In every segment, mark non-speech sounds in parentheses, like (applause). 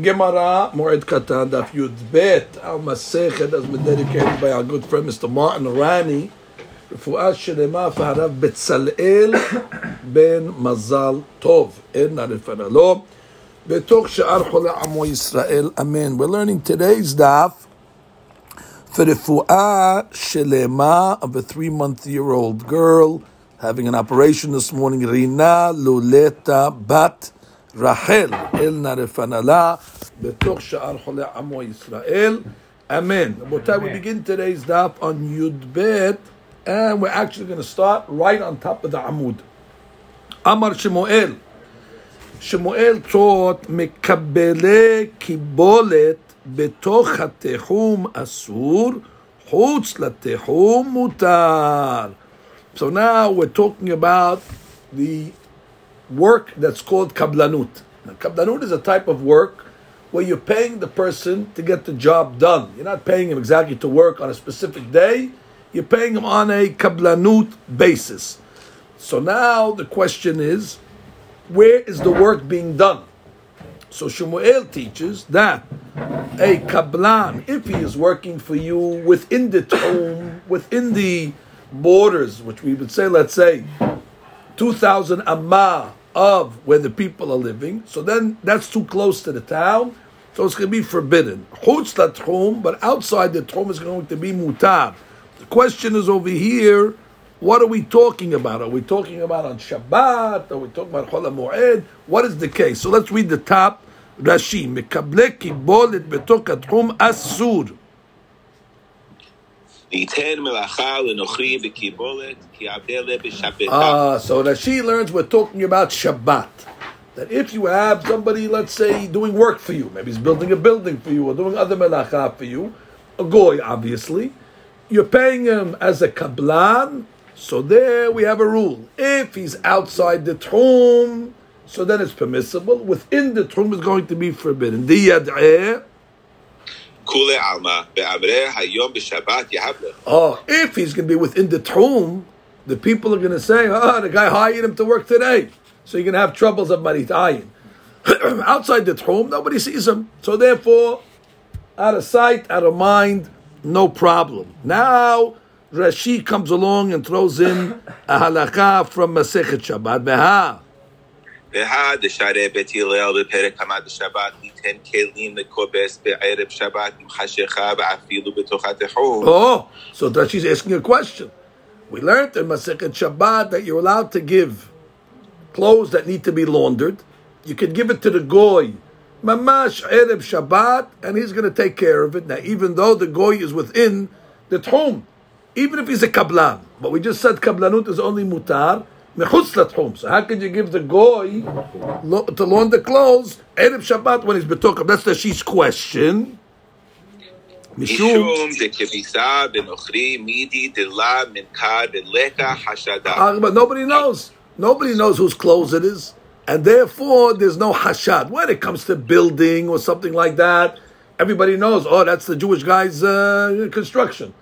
Gemara, Moed Katan, Daf Yud Bet, Al Masechet, has been dedicated by our good friend Mr. Martin Rani, רפואה שלמה אחריו בצלאל בן מזל טוב, אין לפנה לו, בתוך שאר חולי עמו ישראל, אמן. We're learning today's daf for רפואה שלמה of a three-month-year-old girl having an operation this morning, רינה לולטה בת רחל, אל נא לפנה לה, בתוך שאר חולי עמו ישראל, אמן. רבותיי, we begin today's daf on י"ב and we're actually going to start right on top of the Amud. Amar Shemuel. Shemuel taught מקבלי קיבולת בתוך התחום אסור, חוץ לתחום מותר. So now we're talking about the work that's called kablanut. Now, kablanut is a type of work where you're paying the person to get the job done. You're not paying him exactly to work on a specific day you're paying him on a kablanut basis. So now the question is, where is the work being done? So Shmuel teaches that a kablan, if he is working for you within the home, within the borders, which we would say, let's say, 2,000 amma of where the people are living. So then that's too close to the town. So it's going to be forbidden. Chutz but outside the tachum is going to be mutab. The question is over here, what are we talking about? Are we talking about on Shabbat? Are we talking about Chol HaMoed? What is the case? So let's read the top. Rashi, mekableki bolet betok tachum asur. Ah, so Rashi learns we're talking about Shabbat. That if you have somebody, let's say, doing work for you, maybe he's building a building for you or doing other melacha for you, a goy, obviously, you're paying him as a kablan, so there we have a rule. If he's outside the tchum, so then it's permissible. Within the tchum is going to be forbidden. Oh, if he's going to be within the tchum, the people are going to say, oh, the guy hired him to work today. So you're going to have troubles of maritayin. (clears throat) Outside the tchum, nobody sees him. So therefore, out of sight, out of mind, no problem. Now Rashi comes along and throws in a halakha from Masechet Shabbat. Beha. Beha deshare bet Hillel בפרק כמה שבת ניתן כלים לכובס בערב שבת עם חשיכה ואפילו בתוך התחום. Oh, so Rashi's asking a question. We learned in Masechet Shabbat that you're allowed to give clothes that need to be laundered. You could give it to the goy mamash erev Shabbat, and he's going to take care of it. Now, even though the goy is within the home, even if he's a kablan, but we just said kablanut is only mutar mechutz latchum. So how could you give the goy to loan the clothes erev Shabbat when he's betukam? That's the she's question. משום דכביסה בנוכרי מידי דלה מנכר דלקה חשדה. But nobody knows. Nobody knows whose clothes it is. And therefore, there's no hashad. When it comes to building or something like that, everybody knows, oh, that's the Jewish guy's uh, construction.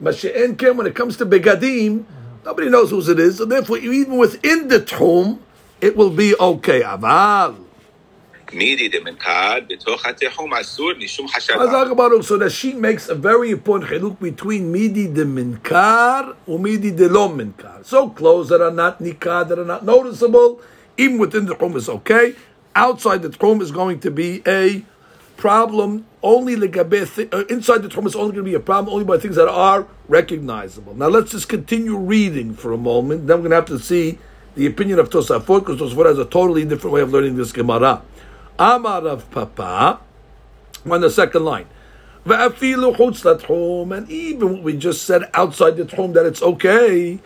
But when it comes to begadim, nobody knows whose it is. So therefore, even within the tchum, it will be okay. Aval. So that she makes a very important chiluk between midi de minkar and midi de lo minkar. So clothes that are not nikar, that are not noticeable, even within the room is okay. Outside the room is going to be a problem only legabe uh, inside the Torah is only going to be a problem only by things that are recognizable. Now let's just continue reading for a moment. Then we're going to have to see the opinion of Tosafot because Tosafot has a totally different way of learning this Gemara. Amar Rav Papa on the second line. And even what we just said outside the home that it's okay.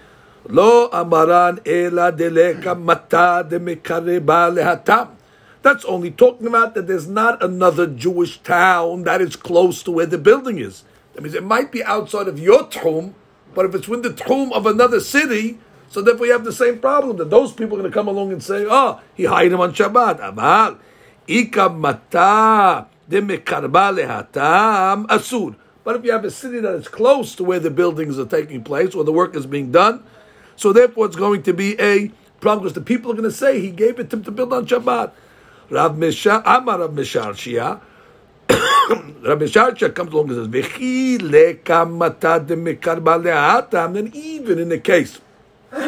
Lo amaran ela deleka mata de mekare ba lehatam. That's only talking about that there's not another Jewish town that is close to where the building is. That means it might be outside of your tchum, but if it's within the tchum of another city, so therefore you have the same problem that those people are going to come along and say, oh, he hired him on Shabbat. Amal, ika mata lehatam asur. But if you have a city that is close to where the buildings are taking place or the work is being done, so therefore, it's going to be a problem because the people are going to say he gave it to him to build on Shabbat. Rav Mishar, Amar Rav Mesharshiya. (coughs) Rav Mesharshiya comes along and says, "V'chi lekamata demikar baleatam." Then even in the case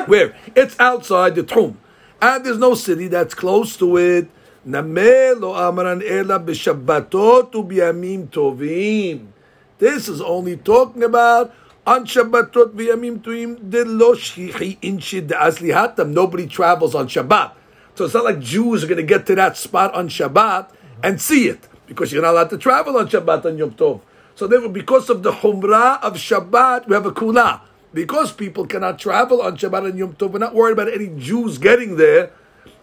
where it's outside the tchum and there's no city that's close to it, namelo amaran ela b'shabbatot u'biyamim tovim. This is only talking about on Shabbatot v'yamim tuim de lo shchichi inshid aslihatam. Nobody travels on Shabbat. So it's not like Jews are going to get to that spot on Shabbat and see it because you're not allowed to travel on Shabbat on Yom Tov. So therefore, because of the Humrah of Shabbat, we have a Kula. Because people cannot travel on Shabbat and Yom Tov, we're not worried about any Jews getting there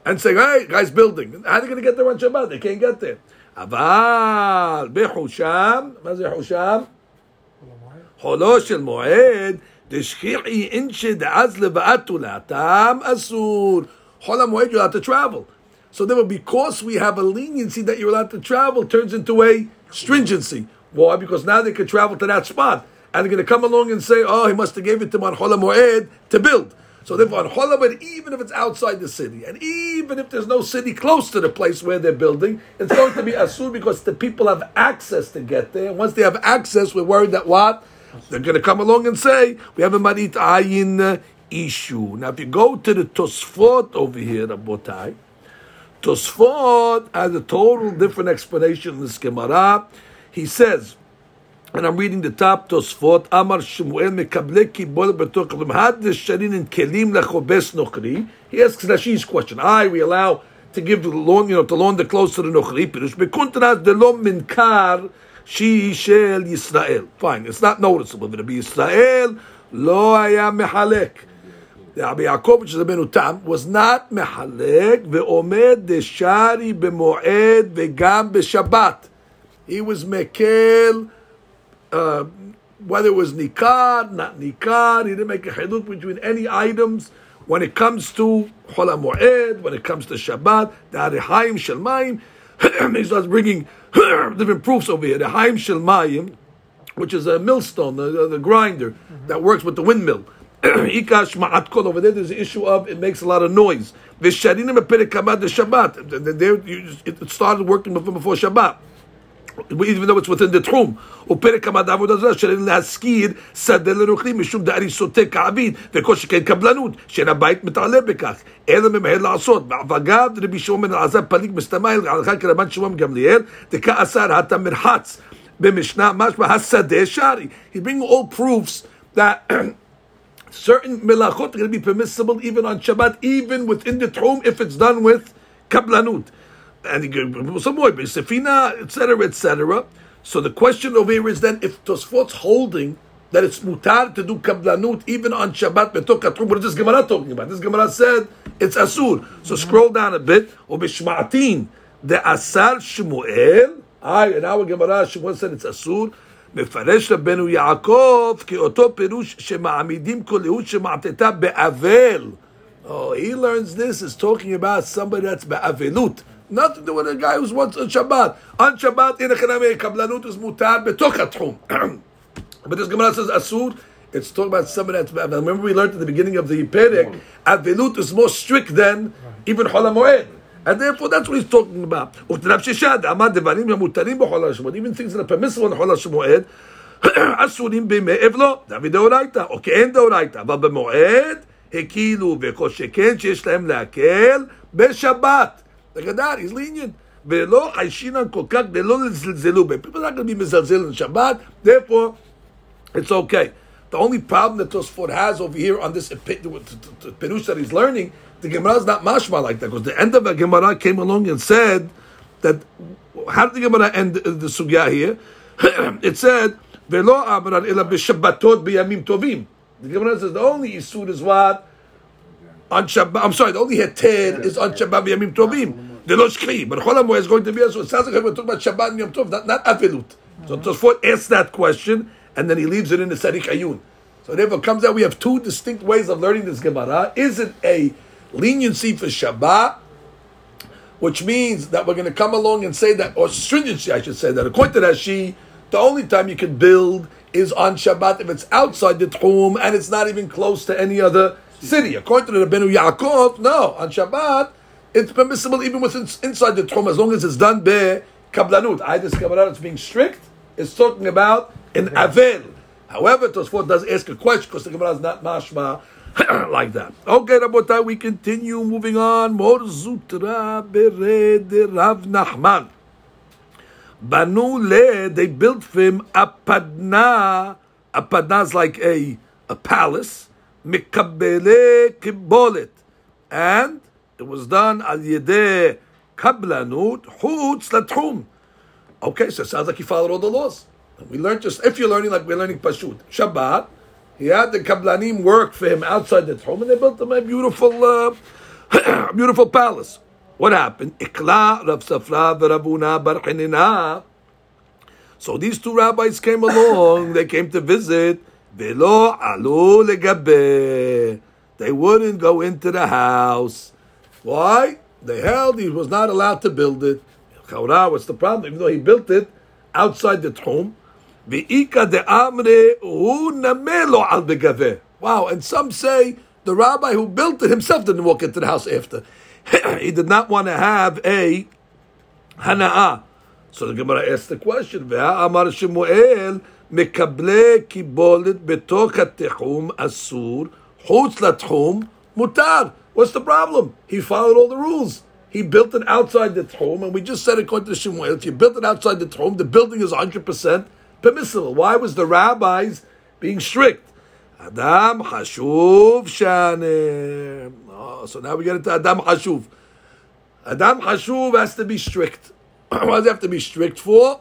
and saying, hey, guys building. How are they going to get there on Shabbat? They can't get there. אבל בחושם, מה זה חושם? חולו של מועד, דשכיחי אינשי דאז לבעתו להטם אסור. Chol HaMoed, you're allowed to travel. So therefore, because we have a leniency that you're allowed to travel, turns into a stringency. Why? Because now they can travel to that spot. And they're going to come along and say, oh, he must have gave it to him on to build. So therefore, on Chol even if it's outside the city, and even if there's no city close to the place where they're building, it's going to be asur because the people have access to get there. And once they have access, we're worried that what? They're going to come along and say, we have a marit ayin uh, issue. Now, if you go to the Tosfot over here, Rabotai, Tosfot has a total different explanation in this Gemara. He says, and I'm reading the top Tosfot, Amar Shmuel mekable kibol b'tor kavim had sharin in kelim lechobes nochri. He asks Rashi's question. I, we allow to give the loan, you know, to loan the clothes to the nochri. Pirush bekuntras de lo minkar she shel Yisrael. Fine, it's not noticeable. It'll be Yisrael lo haya mehalek. Rabbi Yaakov, which is a Benutam, was not mehalek ve'omed deshari b'moed ve'gam b'shabbat. He was mekel uh, whether it was nikar, not nikar, he didn't make a chiluk between any items. When it comes to Chol HaMoed, when it comes to Shabbat, the Arihaim Shel Mayim, he starts bringing (coughs) different proofs over here. The Haim Shel Mayim, which is a millstone, the, the, the grinder mm-hmm. that works with the windmill. Ikash kol. Over there, there's an issue of it makes a lot of noise. V'sharinim eperek kamad Shabbat. There, it started working before Shabbat even though it's within the tchum. ופרק המדע עבודה זרה שאין להשכיר שדה לרוכלי משום דארי סוטה כעביד וכל שכן קבלנות שאין הבית מתעלה בכך אלא ממהר לעשות ואגב רבי שמעון בן אלעזר פליג all proofs that (clears throat) certain melachot are going to be permissible even on Shabbat even within the tchum if it's done with kablanut and some more, Sefina, etc., etc. So the question over here is then if Tosfot's holding that it's mutar to do kablanut even on Shabbat betokatrum. What is this Gemara talking about? This Gemara said it's asur. So mm-hmm. scroll down a bit. Ubishma'atin the asar Shmuel. I in our Gemara Shmuel said it's asur. מפרש רבנו יעקב כאותו פירוש שמעמידים כל יהוד שמעטתה באבל. Oh, he learns this is talking about somebody that's באבלות. Nothing to do with a guy who's once on Shabbat. On Shabbat, in a kablanut is mutar betok atchum. (clears throat) But this Gemara says asur. It's talking about somebody that's. Remember, we learned at the beginning of the Perek, Avilut is more strict than even Holamoed. And therefore, that's what he's talking about. Even things that are permissible in חול השמועד, אסורים בימי אבלו, דוד דאורייתא, או כאין דאורייתא, אבל במועד הקילו, וכל שכן שיש להם להקל בשבת. Like that, he's lenient. ולא חיישינן כל כך, ולא לזלזלו בהם. People are not going to be מזלזל in Shabbat, therefore, it's okay. The only problem that Tosfot has over here on this Perush that he's learning, the Gemara is not mashma like that because the end of the Gemara came along and said that how did the Gemara end the sugya here? (clears throat) it said velo amran ila b'shabbatot b'yamim tovim. The Gemara says the only isur is what on Shabbat. I'm sorry, the only heter is on Shabbat b'yamim tovim. The lo shkri, but Chol is going to be as well. It sounds like we're talking about Shabbat and Yom Tov, not, not Avilut. So uh-huh. Tosfot asks that question, and then he leaves it in the Sadiq Ayun. So therefore, comes out we have two distinct ways of learning this Gemara. Is it a leniency for Shabbat, which means that we're going to come along and say that, or stringency, I should say that, according to Rashi, the only time you can build is on Shabbat if it's outside the Tchum and it's not even close to any other city. According to the Benu Yaakov, no, on Shabbat, it's permissible even within inside the tchum as long as it's done be kablanut. I discovered out it's being strict. It's talking about an avel. However, Tosfot does ask a question because the Gemara is not mashma (clears throat) like that. Okay, Rabotai, we continue moving on. Mor Zutra Bered Rav Nachman. Banu Le, they built for him a padna. A padna is like a, a palace. Mikabele kibolet. And it was done al yedeh kablanut chutz latchum. Okay, so it sounds like he followed all the laws. We learned just, if you're learning like we're learning Pashut, Shabbat, he had the Kablanim work for him outside the home and they built him a beautiful, uh, (clears throat) beautiful palace. What happened? Ikla Rav Safra Rabuna Bar So these two rabbis came (laughs) along, they came to visit. Velo alu legabe. They wouldn't go into the house. Why? They held he was not allowed to build it. What's the problem? Even though he built it outside the home, V'ika de amre hu namelo al begaveh. Wow, and some say the rabbi who built it himself didn't walk into the house after. (coughs) he did not want to have a hana'ah. So the Gemara asked the question, Amar Shemuel, מקבלי קיבולת בתוך התחום אסור, חוץ לתחום mutar. What's the problem? He followed all the rules. He built it outside the home, and we just said according to Shemuel, if you built it outside the home, the building is 100% permissible. Why was the rabbis being strict? Adam Hashuv Shaner. Oh, so now we get into Adam Hashuv. Adam Hashuv has to be strict. (clears throat) Why does he have to be strict for?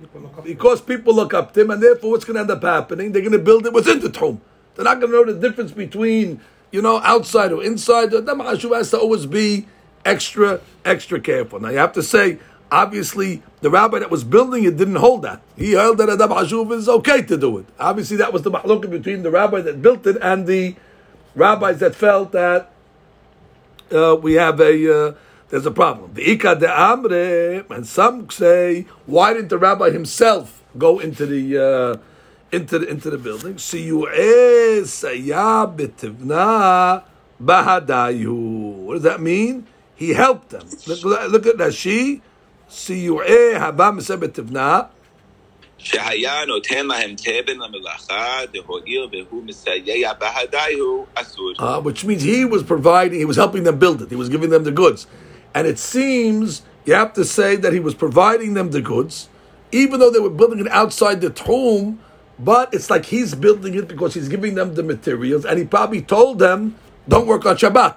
People because people look up to him, and therefore, what's going to end up happening? They're going to build it within the tchum. They're not going to know the difference between, you know, outside or inside. Adam Hashuv has to always be extra, extra careful. Now, you have to say, Obviously, the rabbi that was building it didn't hold that. He held that Adam Hashuv is okay to do it. Obviously, that was the mahlukah between the rabbi that built it and the rabbis that felt that uh, we have a uh, there's a problem. The Ika de Amre, and some say, why didn't the rabbi himself go into the uh, into the into the building? What does that mean? He helped them. Look, look at Rashi. סיועי הבא מסבת תבנה. שהיה נותן להם תבן למלאכה, והוא מסייע בהדי הוא אסור. Uh, which means he was providing, he was helping them build it, he was giving them the goods. And it seems you have to say that he was providing them the goods, even though they were building it outside the tchum, but it's like he's building it because he's giving them the materials, and he probably told them, don't work on Shabbat.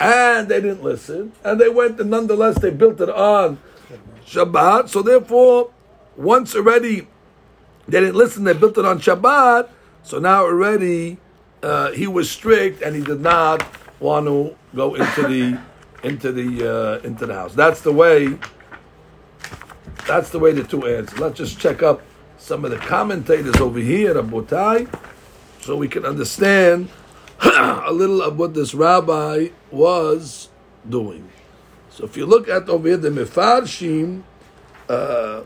And they didn't listen, and they went, and nonetheless, they built it on Shabbat. So therefore, once already they didn't listen, they built it on Shabbat. So now already uh, he was strict and he did not want to go into the into the uh, into the house. That's the way. That's the way the two answers. Let's just check up some of the commentators over here, Rabotai, so we can understand (clears throat) a little of what this rabbi was doing. So if you look at over here the Mefarshim, uh,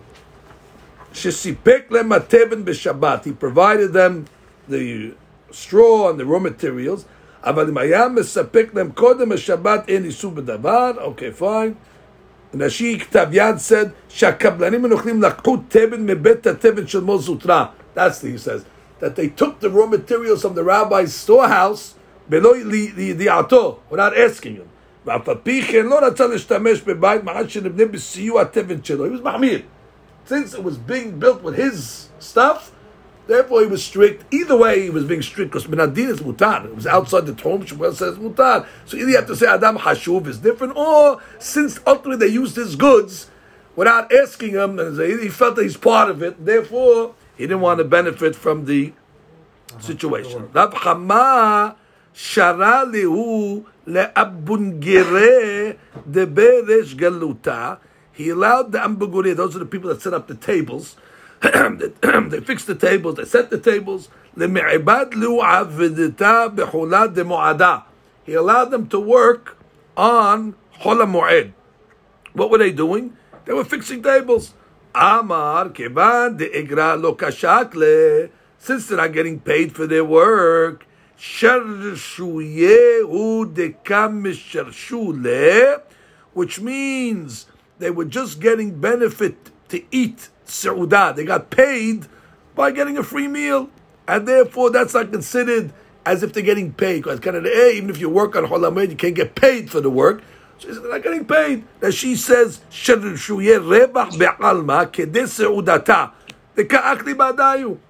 Shesipek lemateben b'Shabbat, he provided them the straw and the raw materials. אבל אם היה מספק להם קודם השבת אין איסור בדבר, אוקיי, פיין. נשי כתב יד said שהקבלנים הנוכלים לקחו תבן מבית התבן של מוזוטרה. That's what he says. That they took the raw materials from the rabbi's storehouse, בלא לידיעתו, without asking him. ואף על פי כן לא רצה להשתמש בבית בסיוע התבן שלו. מחמיר. Since it was being built with his stuff, therefore he was strict. Either way, he was being strict because Menadin is mutar. It was outside the tchum, Shmuel says mutar. So either you have to say Adam Hashuv is different, or since ultimately they used his goods without asking him, he felt that he's part of it, therefore he didn't want to benefit from the situation. Shara lehu le'abungire de. He allowed the ambugure, those are the people that set up the tables, (clears throat) they fixed the tables, they set the tables. He allowed them to work on Mu'ed. What were they doing? They were fixing tables. Amar kevan de igra lo kashakle. Since they're not getting paid for their work, Shershuyehu dekam mishershule, which means they were just getting benefit to eat seudah. They got paid by getting a free meal, and therefore that's not considered as if they're getting paid. Because kind of the even if you work on Holamed, you can't get paid for the work. So they're not getting paid. That she says, rebach be'alma kedeh seudata.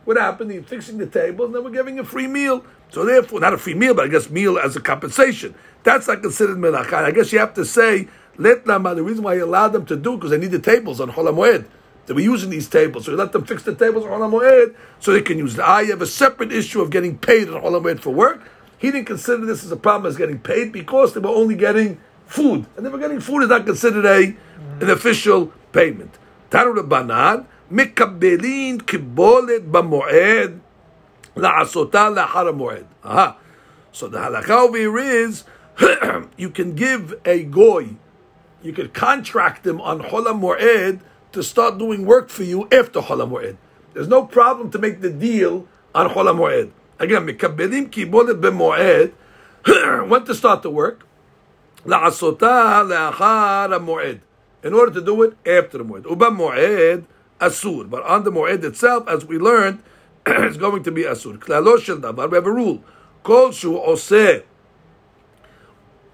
What happened? He's fixing the table, and then we're giving a free meal. So therefore, not a free meal, but I guess meal as a compensation. That's not considered melacha. I guess you have to say let lama. The reason why he allowed them to do because they need the tables on Holamoed. They were using these tables, so he let them fix the tables on Holamoed so they can use. it. I have a separate issue of getting paid on Holamoed for work. He didn't consider this as a problem as getting paid because they were only getting food, and they were getting food is not considered a an official payment. Taru Banan mikabelin kibolet b'moed la'asota la'hara moed. Aha. So the halakha over here is (clears throat) you can give a goy, you can contract him on Cholam Moed to start doing work for you after Cholam Moed. There's no problem to make the deal on Cholam Moed. Again, mikabelim kibolet b'moed, (clears throat) when to start the work, la'asota la'achar moed. In order to do it after the moed. Uba moed asur. But on the moed itself, as we learned, (clears throat) it's going to be asur. Klalo shel davar, we have a rule. Kol shu oseh.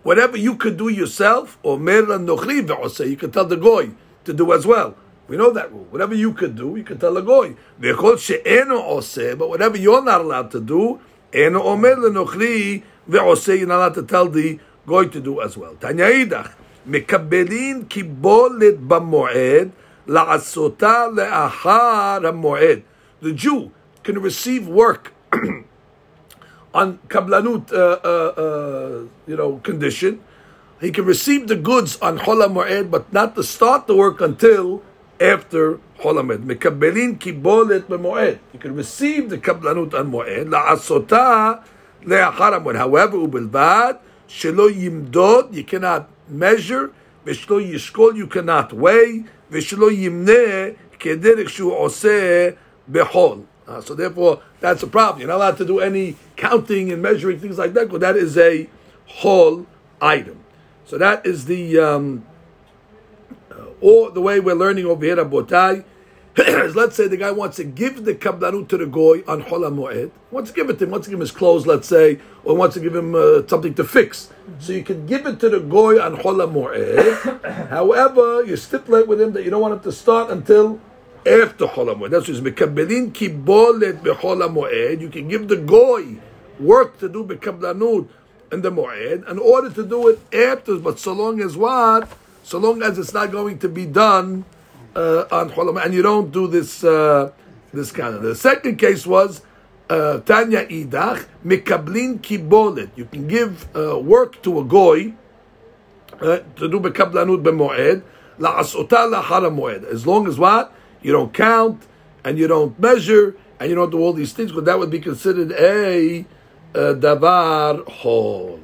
Whatever you could do yourself, or mer nochri ve'oseh, you can tell the goy to do as well. We know that rule. Whatever you could do, you can tell the goy. Ve'kol she'eno oseh, but whatever you're not allowed to do, eno omer lenochri ve'oseh, you're not allowed to tell the goy to do as well. Tanya idach, מקבלין קיבולת במועד לעשותה לאחר המועד. The Jew can receive work (clears throat) on kablanut, uh, uh, uh, you know, condition. He can receive the goods on cholam mu'ed, but not to start the work until after Holamed. Mekabelin kibolet b'moed. He can receive the kablanut on moed. La'asota le'achar moed. However, ubelbad shelo yimdod. You cannot measure. V'shelo yishkol. You cannot weigh. V'shelo yimne kederek shu osay behol. Uh, so therefore, that's a problem. You're not allowed to do any counting and measuring things like that, because that is a whole item. So that is the um, uh, or the way we're learning over here at Botai. (clears throat) let's say the guy wants to give the kablanut to the goy on Chol Moed, wants to give it to him, wants to give him his clothes, let's say, or wants to give him uh, something to fix. So you can give it to the goy on Chol Moed. (coughs) However, you stipulate with him that you don't want him to start until after Chol Moed. That's what mekabelin kibolet bechol Moed. You can give the goy work to do bekablanut in the Moed in order to do it after, but so long as what? So long as it's not going to be done uh, on Cholam, and you don't do this uh, this kind of. The second case was uh, Tanya Idach Mikablin Kibolet. You can give uh, work to a goy uh, to do Bekablanut Bemoed La'asota La'chara Moed. As long as what you don't count and you don't measure and you don't do all these things, but that would be considered a, davar hol.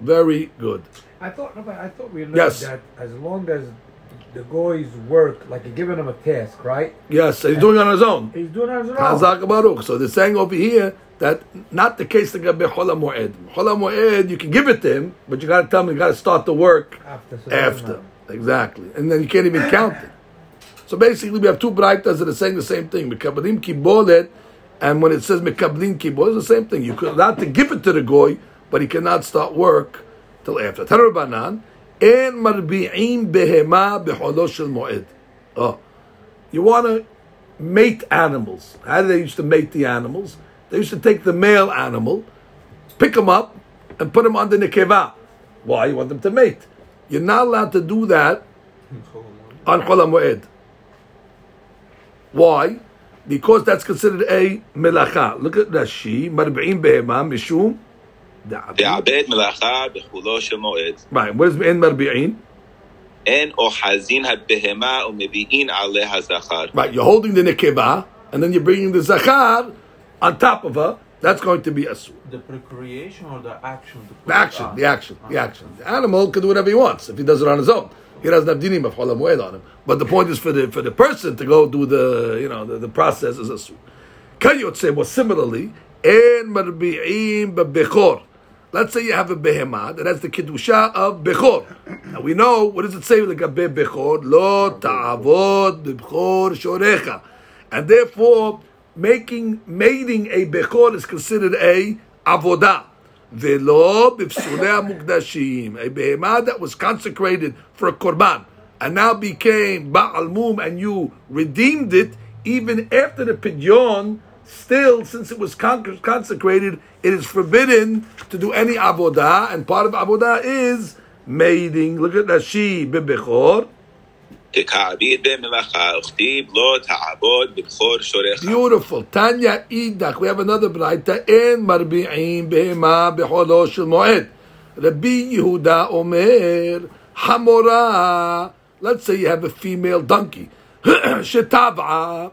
Very good. I thought, I thought we learned Yes. that as long as the goy's work, like you're giving him a task, right? Yes, he's doing it on his own. He's doing it on his own. Hazak Baruch. So they're saying over here that not the case Gabe Chola Moed. Chola Moed, you can give it to him, but you got to tell him you got to start the work After. so after. Exactly. And then you can't even count it. So basically, we have two braitas that are saying the same thing. Mekablim kibolet, and when it says mekablim kibolet, it's the same thing. You could allowed to give it to the goy, but he cannot start work till after. Tanar Banan, en marbi'im behema beholo shel moed. Oh, you want to mate animals. How do they used to mate the animals? They used to take the male animal, pick them up, and put them under nekeva. Why? You want them to mate. You're not allowed to do that (laughs) on Chol Moed. Why? Because that's considered a melacha. Look at Rashi, marbi'im behema mishum da'abid. דעבד מלאכה בחולו של מועד. Right. What does in marbi'in? אין אוחזין הבהמה ומביאין עליה זכר. Right. You're holding the nekeva, and then you're bringing the zachar on top of her. That's going to be asur. The procreation or the action? To put The it action, on? the action, the action. The animal can do whatever he wants if he does it on his own. He doesn't have dinim of cholam moed on him. But the point is for the for the person to go do the you know the, the process is a Can you say well similarly? Marbi'im. Let's say you have a behemah that has the kedusha of bechor. Now we know what does it say like a bechor? Lo ta'avod bechor shorecha, and therefore making mating a bechor is considered a avodah. Velo mukdashim, a behemah that was consecrated for a korban and now became ba'al mum, and you redeemed it even after the pidyon. Still, since it was consecrated, it is forbidden to do any avodah, and part of avodah is mating. Look at Rashi bebechor. Beautiful. Tanya Idak. We have another braita. En marbi'im behema becholo shel moed. Rabbi Yehuda omer hamora. Let's say you have a female donkey. (clears throat) Shetav'a.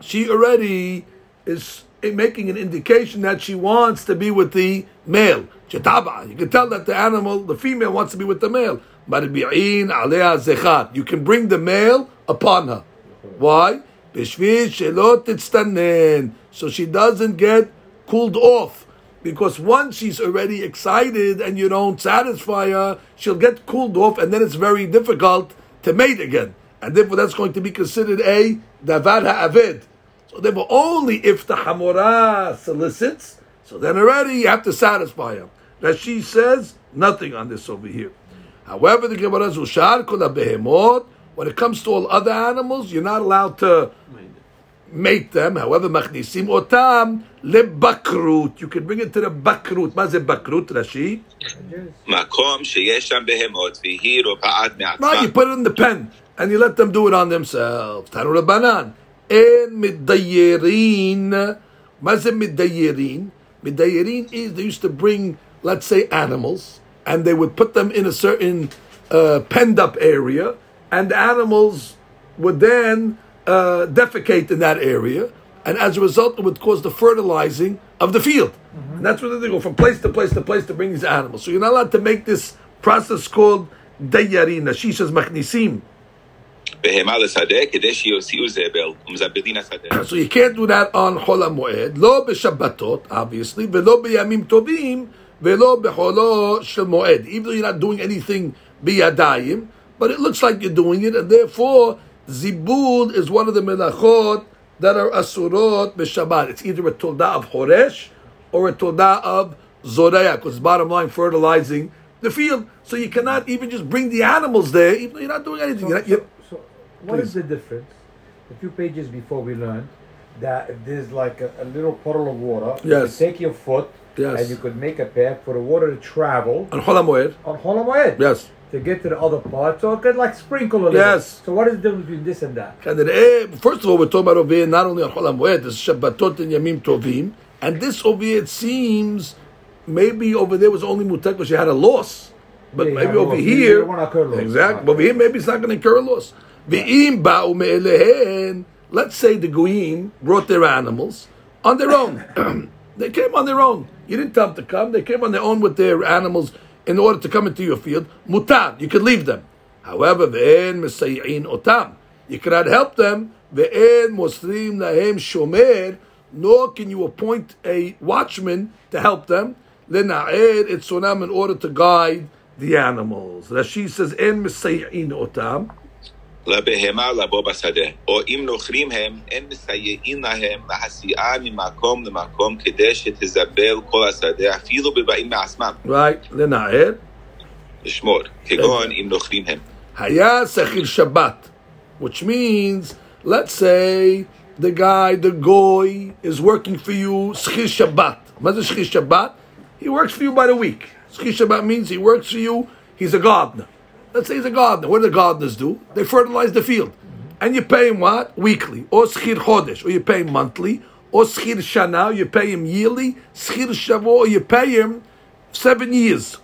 She already is making an indication that she wants to be with the male. Shetav'a. You can tell that the animal, the female, wants to be with the male. Marbi'in alea zechar. You can bring the male upon her. Why? Bishvil shelot titztanen. So she doesn't get cooled off. Because once she's already excited and you don't satisfy her, she'll get cooled off and then it's very difficult to mate again. And therefore that's going to be considered a davar ha'avid. So therefore only if the hamorah solicits, so then already you have to satisfy her. That she says nothing on this over here. However, the Gemara Zushar Behemot. When it comes to all other animals, you're not allowed to mate them. However, Machnisim Otam Lebakrut. You can bring it to the Bakrut. Mazeh Bakrut, Rashi? Makom Sheyesham Behemot Vihi No, you put it in the pen and you let them do it on themselves. Tanu Rabbanan. En Midayerin. Mazeh Midayerin. Midayerin is they used to bring, let's say, animals and they would put them in a certain uh, penned up area, and the animals would then uh, defecate in that area, and as a result, it would cause the fertilizing of the field. And that's what they go from place to place to place to bring these animals. So you're not allowed to make this process called dayarin. She says machnisim. בהמה (clears throat) לשדה כדי שיוציאו זבל ומזבלין השדה. So you can't do that on חול המועד, לא בשבתות, obviously, ולא בימים טובים, Velo shel moed. Even though you're not doing anything biyadayim, but it looks like you're doing it, and therefore zibud is one of the melachot that are asurot b'shabbat. It's either a tolda of horesh or a tolda of zoreya, because bottom line, fertilizing the field. So you cannot even just bring the animals there, even though you're not doing anything. So, not, so, so what please. is the difference? A few pages before we learned that if there's like a, a little puddle of water, yes. you take your foot Yes. and you could make a path for the water to travel on Chol HaMoed, on Holomoed yes. to get to the other part, so it could like sprinkle a little. Yes. So what is the difference between this and that? And then, eh, first of all, we're talking about over here not only on this is Shabbatot and Yamim Tovim, and this over here, it seems, maybe over there was only mutak because you had a loss. But Yeah, maybe over. Here, don't wanna incur loss. exactly. But over here, maybe it's not going to incur a loss. Ve'im ba'u me'elehen. Let's say the Goyim brought their animals on their own. (clears throat) they came on their own. You didn't tell them to come. They came on their own with their animals in order to come into your field. Mutar, you could leave them. However, ve'en mesayin otam. You cannot help them. Ve'en mosrim lahem shomer. Nor can you appoint a watchman to help them. Lena'ed etzonam in order to guide the animals. Rashi says, en mesayin otam. לבהמה לבוא בשדה, או אם נוכרים הם, אין מסייעין להם להסיעה ממקום למקום כדי שתזבל כל השדה, אפילו בבאים מעצמם, Right? Lena'ed. לשמור, כגון אם נוכרים הם. Haya Sechir Shabbat, which means, let's say the guy, the goy, is working for you Schir Shabbat. What is Schir Shabbat? He works for you by the week. Schir Shabbat means he works for you, he's a gardener. Let's say he's a gardener. What do the gardeners do? They fertilize the field. And you pay him what? Weekly. Or Schir Chodesh, or you pay him monthly. Or Schir Shana, you pay him yearly. Schir Shavuot, or you pay him seven years.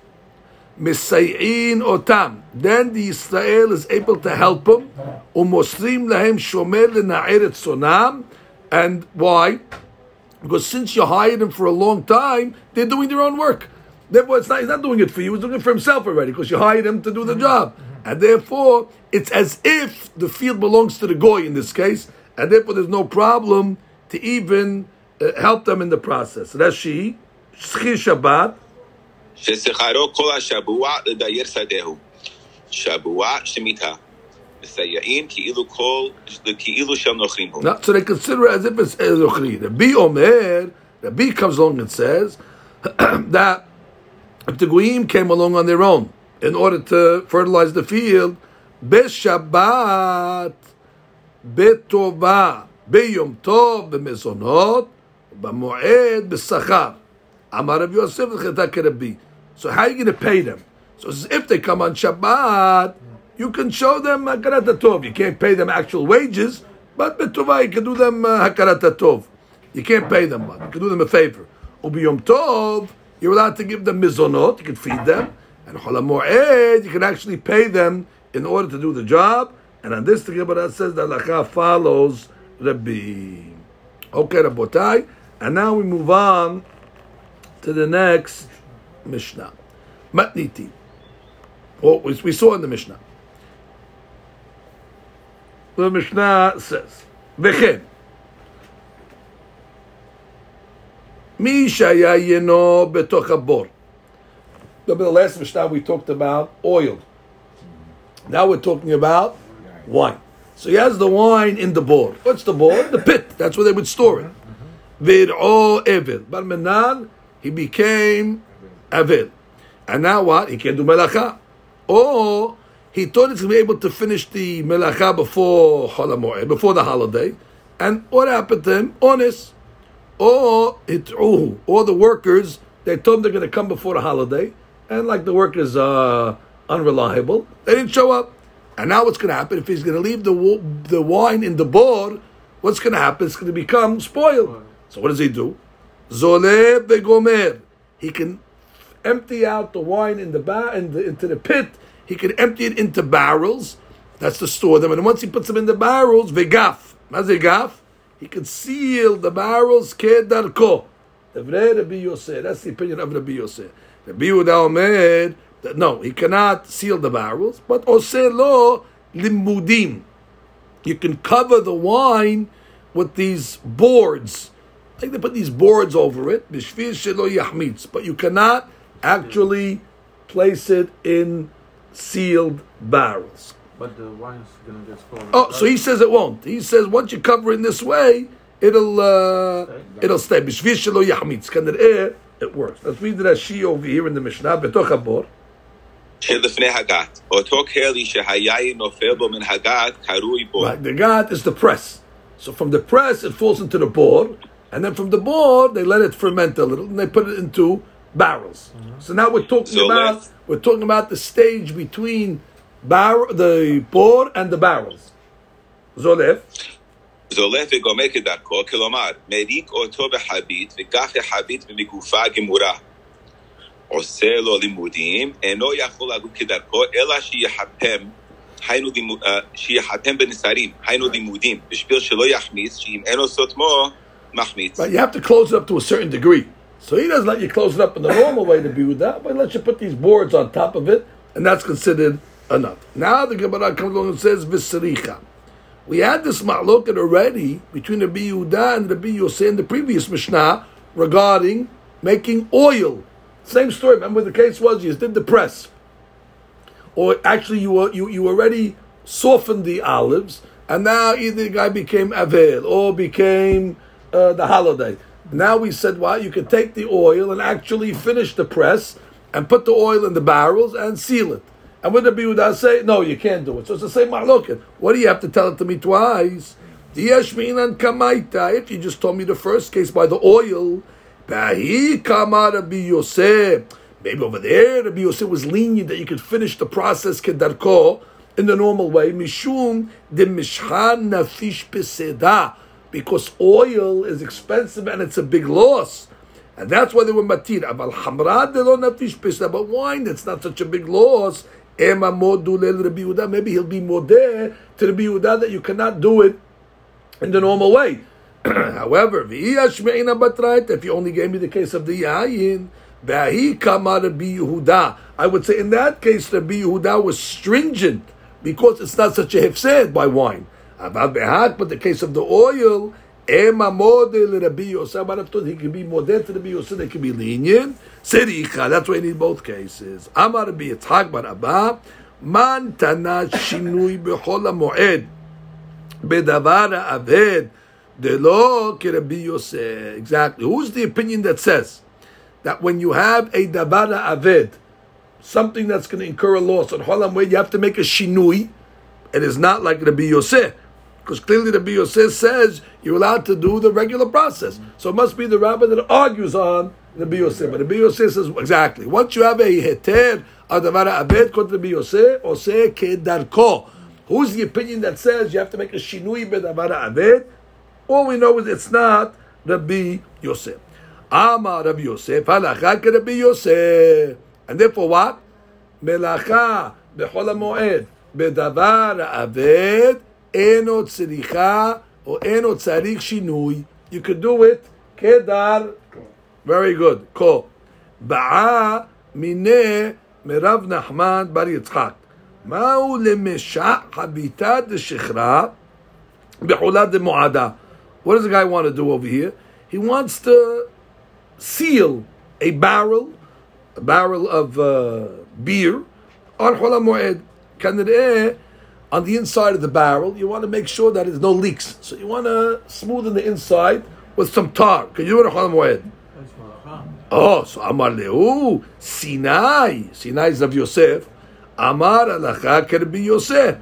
Misayin otam. Then the Israel is able to help him. Umosrim lahem shomer lena'er sonam. And why? Because since you hired him for a long time, they're doing their own work. Therefore, it's not, he's not doing it for you, he's doing it for himself already, because you hired him to do the job. And therefore, it's as if the field belongs to the goy in this case, and therefore there's no problem to even uh, help them in the process. Rashi, Shchi Shabbat, ששכרו כל השבוע לדייר שדהו. שבוע שמיטה. מסייעים כאילו כל, כאילו של נוכרים הוא. Not, so they consider it as if it's Ezochri. The B Omer, the B comes along and says (clears throat) that if the Goyim came along on their own in order to fertilize the field, Beshabbat, Betova, Beyom Tov, Bemezonot, Bamoed, Besachar. Amar Rav Yosef L'chetak Rabbi. So how are you going to pay them? So if they come on Shabbat, you can show them Hakarat Tov. You can't pay them actual wages, but Betova, you can do them uh, Hakarat Tov. You can't pay them, but you can do them a favor. Ubiyom Tov, you're allowed to give them mizonot, you can feed them, and Cholam Moed, you can actually pay them in order to do the job. And on this, the Gemara says that Lacha follows Rabbi. Okay, Rabotai, and now we move on to the next Mishnah. Matniti. What we, we saw in the Mishnah. The Mishnah says, V'chen, Mishayayino betochabor. Remember the last Mishnah we talked about oil. Now we're talking about wine. So he has the wine in the board. What's the board? The pit. That's where they would store it. Vir'o evil. Menan, he became evil. And now what? He can do melacha. Or he thought he's going to be able to finish the melacha before before the holiday. And what happened to him? Honest. Or it'uhu. Or the workers, they told them they're going to come before the holiday. And like the workers are unreliable, they didn't show up. And now what's going to happen? If he's going to leave the, the wine in the board, what's going to happen? It's going to become spoiled. So what does he do? Zole begomer. He can empty out the wine in the ba- in the, into the pit. He can empty it into barrels. That's to store them. And once he puts them in the barrels, vegaf. Mazegaf. He can seal the barrels kedarko. Rabbi Yosef. That's the opinion of Rabbi Yosef. Rabbi Yehuda that no, he cannot seal the barrels, but lo limudim. You can cover the wine with these boards. Like they put these boards over it, shelo but you cannot actually place it in sealed barrels. But the wine's gonna get spoiled. Oh, so he says it won't. He says once you cover it in this way, it'll uh, stay. it'll stay. Bishvishelo yahmitz. Can it works. Let's read the Rashi over here in the Mishnah. Betoch habor. Right, the gat is the press. So from the press, it falls into the board, and then from the board they let it ferment a little, and they put it into barrels. Mm-hmm. So now we're talking so about we're talking about the stage between bar- the board and the barrels. Zolef. זולף וגומר כדרכו, כלומר, מריק אותו בחבית, וכך החבית במגופה גמורה. עושה לו לימודים, אינו יכול לגור כדרכו, אלא שיחתם, היינו לימו- אה, שיחתם בנסרים, היינו לימודים, בשביל שלא יחמיץ, שאם אינו סותמו, מחמיץ. Right, you have to close it up to a certain degree. So he doesn't let you close it up in the normal way to be with that, but he lets you put these boards on top of it, and that's considered enough. Now the Gemara comes along and says Visaricha. We had this ma'loket already between the Yehuda and the Yosef in the previous Mishnah regarding making oil. Same story. Remember the case was you did the press, or actually you were, you you already softened the olives, and now either the guy became avel or became uh, the holiday. Now we said, well, you can take the oil and actually finish the press and put the oil in the barrels and seal it. And what the Yehuda say? No, you can't do it. So it's the same ma'loket. What do you have to tell it to me twice? If you just told me the first case by the oil, Maybe over there, Rabbi Yosef was lenient that you could finish the process kedarko in the normal way. Because oil is expensive and it's a big loss. And that's why they were matir. But wine, that's not such a big loss. Maybe he'll be more there to Rabbi Yehuda that you cannot do it in the normal way. (clears throat) However, if you only gave me the case of the yayin. I would say in that case, Rabbi Yehuda was stringent because it's not such a hefsed by wine. But the case of the oil, Ema model Rabbi Yosef. He can be modet Rabbi Yosef. They can be lenient. Sericha. That's why you need both cases. Amar Rabbi Yitzhak Bar Abba. Man tana shinui bechol moed Bedavara aved delo kerabbi Yosef. Exactly. Who's the opinion that says that when you have a davar aved, something that's going to incur a loss on Holam you have to make a shinui. It is not like Rabbi Yosef. Because clearly Rabbi Yosef says you're allowed to do the regular process. So it must be the rabbi that argues on Rabbi Yosef. But Rabbi Yosef says exactly. Once you have a heter, a davar aved, called Rabbi Yosef, or say kedarko. Who's the opinion that says you have to make a shinui bedavar aved? All we know is it's not Rabbi Yosef. Amar Rabbi Yosef, halacha ke Rabbi Yosef. And therefore what? Melacha bechol hamoed bedavar aved eno tzricha or eno tzarich shinui. You could do it kedar. Very good. Ko. Ba'a mineh merav Nachman bar Yitzchak. מהו למשע חביתה דשכרה בחולה דמועדה? What does the guy want to do over here? He wants to seal a barrel, a barrel of uh, beer, on חולה מועד. כנראה, on the inside of the barrel, you want to make sure that there's no leaks. So you want to smoothen the inside with some tar. Can you do it on Oh, so Amar Leu, Sinai. Sinai is of Yosef. Amar Alacha can be Yosef.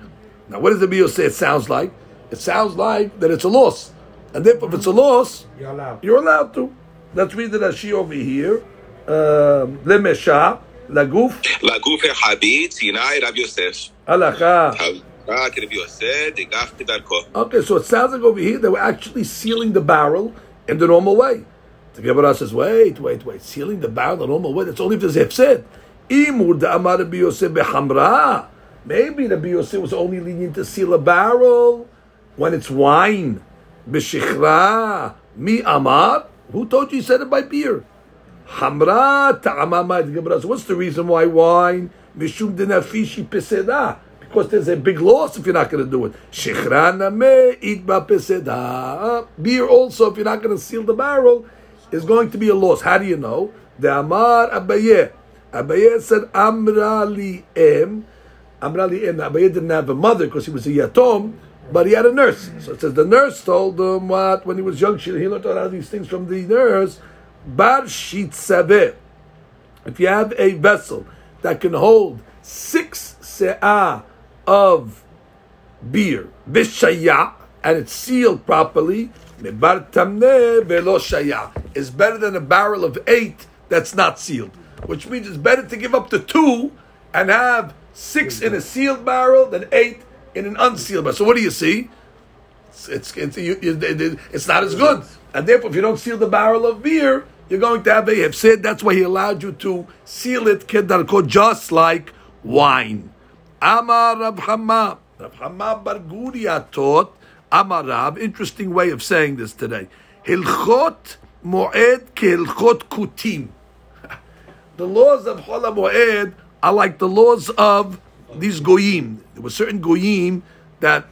Now, what does the be Yosef sounds like? It sounds like that it's a loss. And therefore, if it's a loss, you're allowed, you're allowed to. Let's read the Rashi over here. Um, Lemesha, Laguf. Laguf Habib, Sinai, Rav Yosef. Halacha. Okay, so it sounds like over here they were actually sealing the barrel in the normal way. The Gemara says, wait, wait, wait, sealing the barrel in the normal way. That's only if there's hefsed. Imur amar Maybe the Yosef was only leading to seal a barrel when it's wine. B'shichra mi amar. Who told you he said it by beer? Hamra ta'amama. The Gemara what's the reason why wine? Mishum denafishi pesedah. Because there's a big loss if you're not going to do it. Beer also, if you're not going to seal the barrel, is going to be a loss. How do you know? The Amar Abaye. Abaye said, Amra li em. Amra li em. Abaye didn't have a mother because he was a yatom, but he had a nurse. So it says the nurse told him what when he was young. She, he learned a lot of these things from the nurse. Bar shit saveh. If you have a vessel that can hold six se'ah of beer, bishaya, and it's sealed properly, is better than a barrel of eight that's not sealed. Which means it's better to give up the two and have six in a sealed barrel than eight in an unsealed barrel. So what do you see? It's it's it's, it's not as good, and therefore, if you don't seal the barrel of beer, you're going to have a hefsid. That's why he allowed you to seal it just like wine. Amar Rav Hama, Rav Hama Bar Guria taught Amar Rav. Interesting way of saying this today. Hilchot moed kehilchot kutim. The laws of Chol Moed are like the laws of these goyim. There were certain goyim that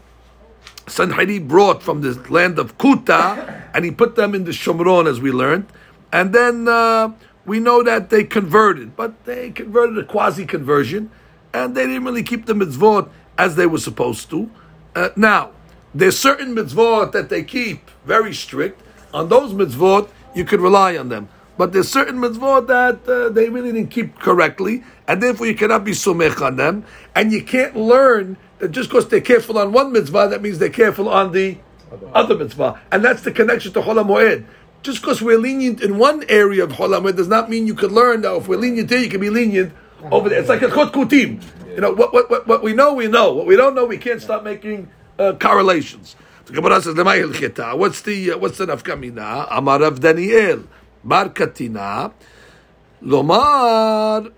Sanheri brought from the land of Kuta, and he put them in the Shomron, as we learned. And then uh, we know that they converted, but they converted a quasi conversion, and they didn't really keep the mitzvot as they were supposed to. Uh, now, there's certain mitzvot that they keep very strict. On those mitzvot, you could rely on them. But there's certain mitzvot that uh, they really didn't keep correctly, and therefore you cannot be sumech on them. And you can't learn that just because they're careful on one mitzvah, that means they're careful on the other mitzvah. And that's the connection to Chol HaMoed. Just because we're lenient in one area of Chol HaMoed does not mean you could learn that if we're lenient here, you can be lenient over there. It's like a Chot Kutim. You know, what, what, what, what we know, we know. What we don't know, we can't start making uh, correlations. The Gemara says, What's the uh, what's the nafkamina? Amar of Daniel bar katina lomar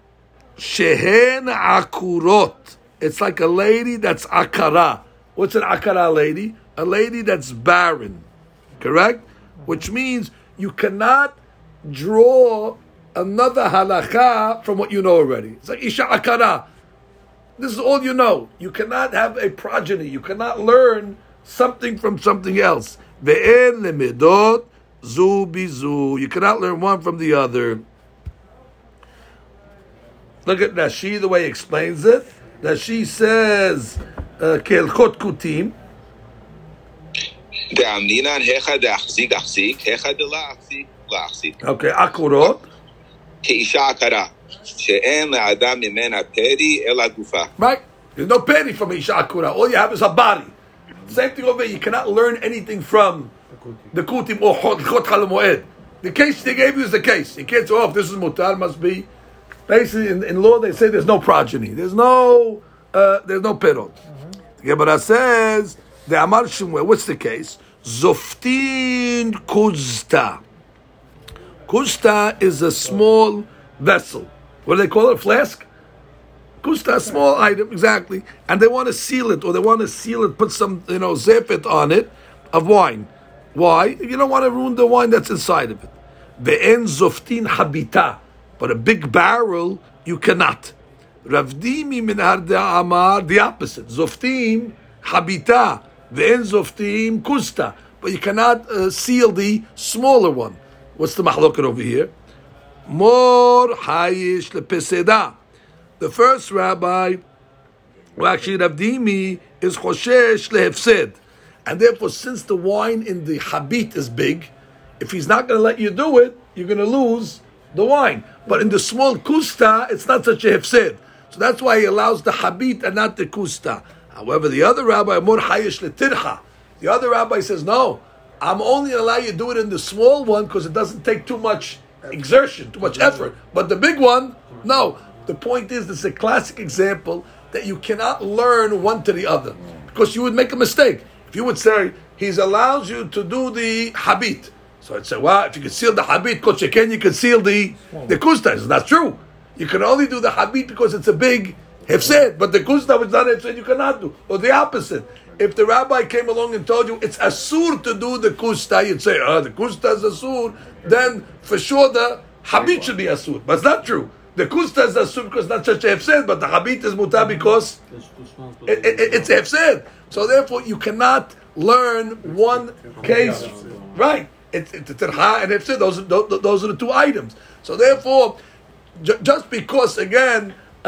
shehen akurot. It's like a lady that's akara. What's an akara lady? A lady that's barren, correct? Which means you cannot draw another halacha from what you know already. It's like Isha Akara. This is all you know. You cannot have a progeny. You cannot learn something from something else. Ve'en lemedot zu bizu. You cannot learn one from the other. Look at Rashi, the way he explains it. Rashi says, uh, Kelchot kutim. Okay, akurot. Right? There's no peri from Isha All you have is a body. Same thing over here. You cannot learn anything from the kutim or chot moed. The case they gave you is the case. You can't say, oh, if this is mutar, must be. Basically, in, in, law, they say there's no progeny. There's no, uh, there's no perot. Mm-hmm. The Gemara says, the Amar Shimwe, what's the case? Zoftin kuzta. Kuzta is a small vessel. What do they call it? Flask? Kusta, small item, exactly. And they want to seal it, or they want to seal it, put some, you know, zephyr on it of wine. Why? You don't want to ruin the wine that's inside of it. Ve'en zoftin habita. But a big barrel, you cannot. Ravdimi min amar, the opposite. Zoftim habita. Ve'en zoftim kusta. But you cannot uh, seal the smaller one. What's the mahloket over here? More hayish lepeseda. The first rabbi, well, actually, Ravdimi, is Choshesh lehefsed. And therefore, since the wine in the habit is big, if he's not going to let you do it, you're going to lose the wine. But in the small kusta, it's not such a hefsed. So that's why he allows the habit and not the kusta. However, the other rabbi, Mor Hayesh letircha, the other rabbi says, no, I'm only allow you to do it in the small one because it doesn't take too much exertion, too much effort. But the big one, no. The point is, this is a classic example that you cannot learn one to the other because you would make a mistake. If you would say, he allows you to do the habit. So I'd say, well, if you can seal the habit, Ken, you can seal the, the kusta. It's not true. You can only do the habit because it's a big hefsed, but the kusta was not hefsed, you cannot do. Or the opposite. If the rabbi came along and told you it's asur to do the kusta, you'd say, oh, the kusta is asur, then for sure the habit should be asur. But it's not true. The kusta is asur because not such a hefsed, but the habit is mutar because it, it, it's hefsed. So therefore, you cannot learn one case. Right. It's it's tirha and hefsed. Those, those, those are the two items. So therefore, ju- just because, again, uh,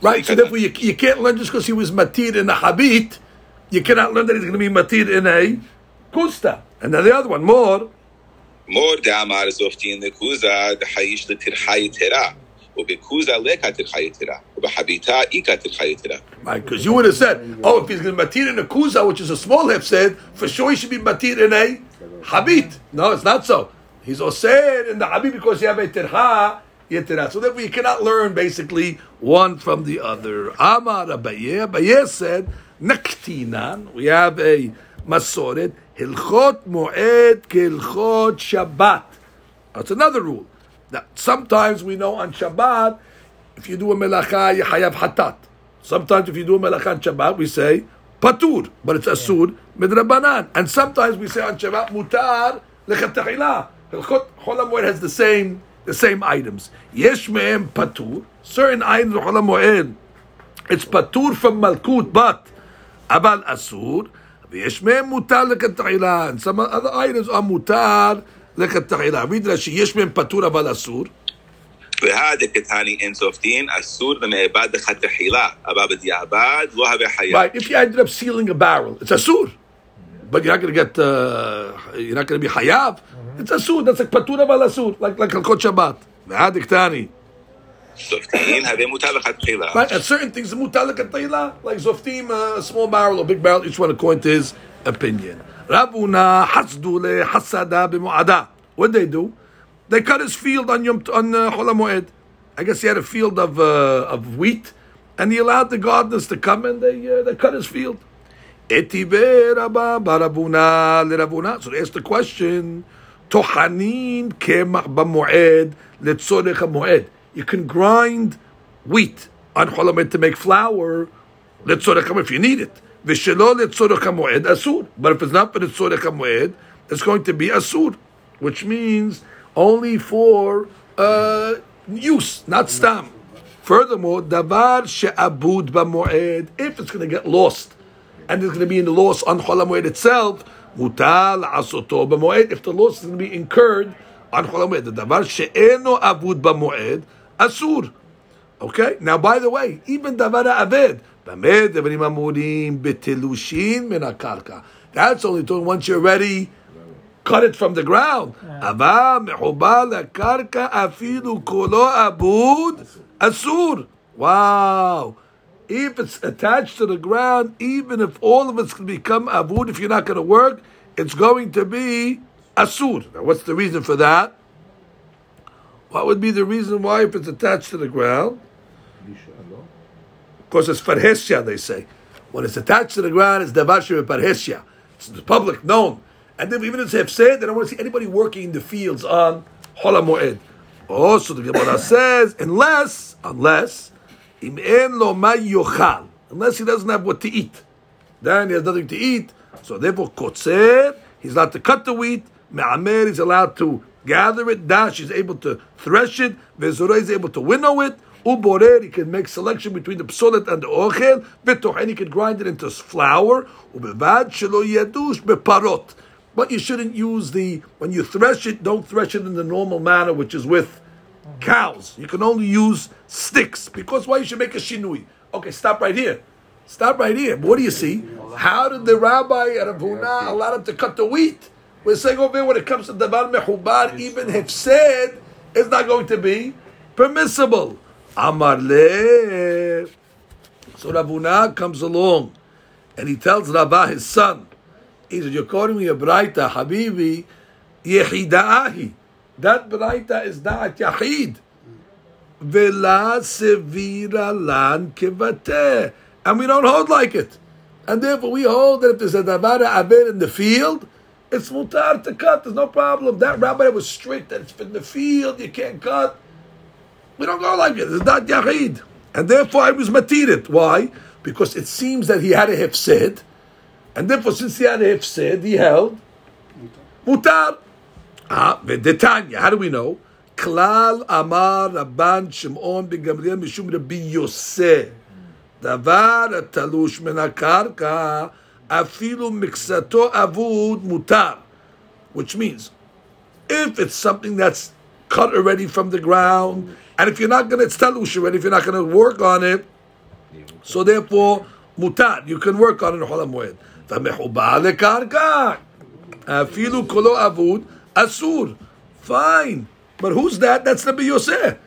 Right, so therefore you, you can't learn just because he was matir in a habit, you cannot learn that he's going to be matir in a kuzda. And then the other one, more. More dhamar zofti in the damar zoftin lekuza dhayish letirhayitera. Right, because you would have said, oh, if he's going to matir in a kuzda, which is a small hefsed, for sure he should be matir in a habit. No, it's not so. He's osir in the habit because he have a tirha so therefore you cannot learn basically one from the other. Amar Abaye, Abaye said, naktinan, we have a masoret, hilchot moed kilchot shabbat. That's another rule. Now, sometimes we know on Shabbat, if you do a melacha, you hayav hatat. Sometimes if you do a melacha on Shabbat, we say patur, but it's asur midrabanan. And sometimes we say on Shabbat mutar lechatachila. Chol HaMoed has the same the same items. Yesh mehem patur. Certain items of Chol HaMoed, it's patur from malkut, but abal asur. ויש מהם מותר לכתחילה, and some other items are מותר לכתחילה. read רש"י, יש מהם פטור אבל אסור. והדקתני אין זופטין אסור ומאבד לכתחילה, אבל בדיעבד לא הווה חייב. Right, if you ended up sealing a barrel, it's asur. But you're not going to get, uh, you're not going to be hayav. It's asur, that's like patur אבל asur, like, like הלכות שבת. והדקתני. זופטין הווה מותר לכתחילה. Right, and certain things, מותר לכתחילה, like zoftim, a small barrel or big barrel, each one according to his opinion. רבונה חסדו לחסדה במועדה. What they do? They cut his field on Yom on uh, Chol HaMoed. I guess he had a field of uh, of wheat, and he allowed the gardeners to come and they uh, they cut his field. Etive Rabba Barabuna Lerabuna. So they asked the question, Tohanin kemach b'moed letzorech moed. You can grind wheat on cholamed to make flour letzorech if you need it. V'shelo letzorech moed asur. But if it's not for letzorech moed, it's going to be asur, which means only for uh, use, not stam. Furthermore, davar she'abud b'moed, if it's going to get lost, and it's going to be in the loss on Chol HaMoed itself, mutal asoto b'moed, if the loss is going to be incurred on Chol HaMoed, the davar she'eno abud b'moed, asur. Okay? Now, by the way, even davar aved, b'med devarim amurim b'telushin min akarka. That's only talking once you're ready, cut it from the ground. Ava mehuba karka afilu kolo abud asur. Wow. If it's attached to the ground, even if all of it's going to become abud, if you're not going to work, it's going to be asur. Now, what's the reason for that? What would be the reason why if it's attached to the ground? Because it's parhesya, they say. When it's attached to the ground, it's davar parhesya. It's the public known. And then even if it's have said, they don't want to see anybody working in the fields on Hola. Also, oh, the Gemara (laughs) says, unless, unless, unless he doesn't have what to eat, then he has nothing to eat. So therefore, kotzer, he's allowed to cut the wheat. Me'amer, he's allowed to gather it. Dash, he's able to thresh it. Vezorah, he's able to winnow it. Uborer, he can make selection between the psolet and the ochel. Vetochen, he can grind it into flour. Ubevad shelo yadush beparot. But you shouldn't use the when you thresh it. Don't thresh it in the normal manner, which is with cows. You can only use sticks because why you should make a shinui? Okay, stop right here. Stop right here. What do you see? How did the rabbi at allow him to cut the wheat? We're saying over here when it comes to davar mehubar, even if said, it's not going to be permissible. Amar le. So Ravuna comes along and he tells Rabah his son, he said, You're calling me a Braita, Habibi, Yehida'ahi. That Braita is Da'at Yahid. Vela sevira lan. And we don't hold like it. And therefore we hold that if there's a Davara Abed in the field, it's mutar to cut, there's no problem. That rabbi was strict that it's in the field, you can't cut. We don't go like it. It's not Yahid. And therefore I was matirit. Why? Because it seems that he had a hefsed, and therefore since he had a hefsed, he held mutar. Ah, v'detanya. How do we know? Klal amar Rabban Shimon ben Gamliel mishum Rabbi Yosef. דבר התלוש מן הקרקע, אפילו מקצתו אבוד מותר. Which means, if it's something that's cut already from the ground, and if you're not going to, it's talush already, if you're not going to work on it, so therefore, mutar, you can work on it in Hol HaMoed. ומחובר לקרקע, אפילו קולו אבוד, Asur. Fine. But who's that? That's the Yosef,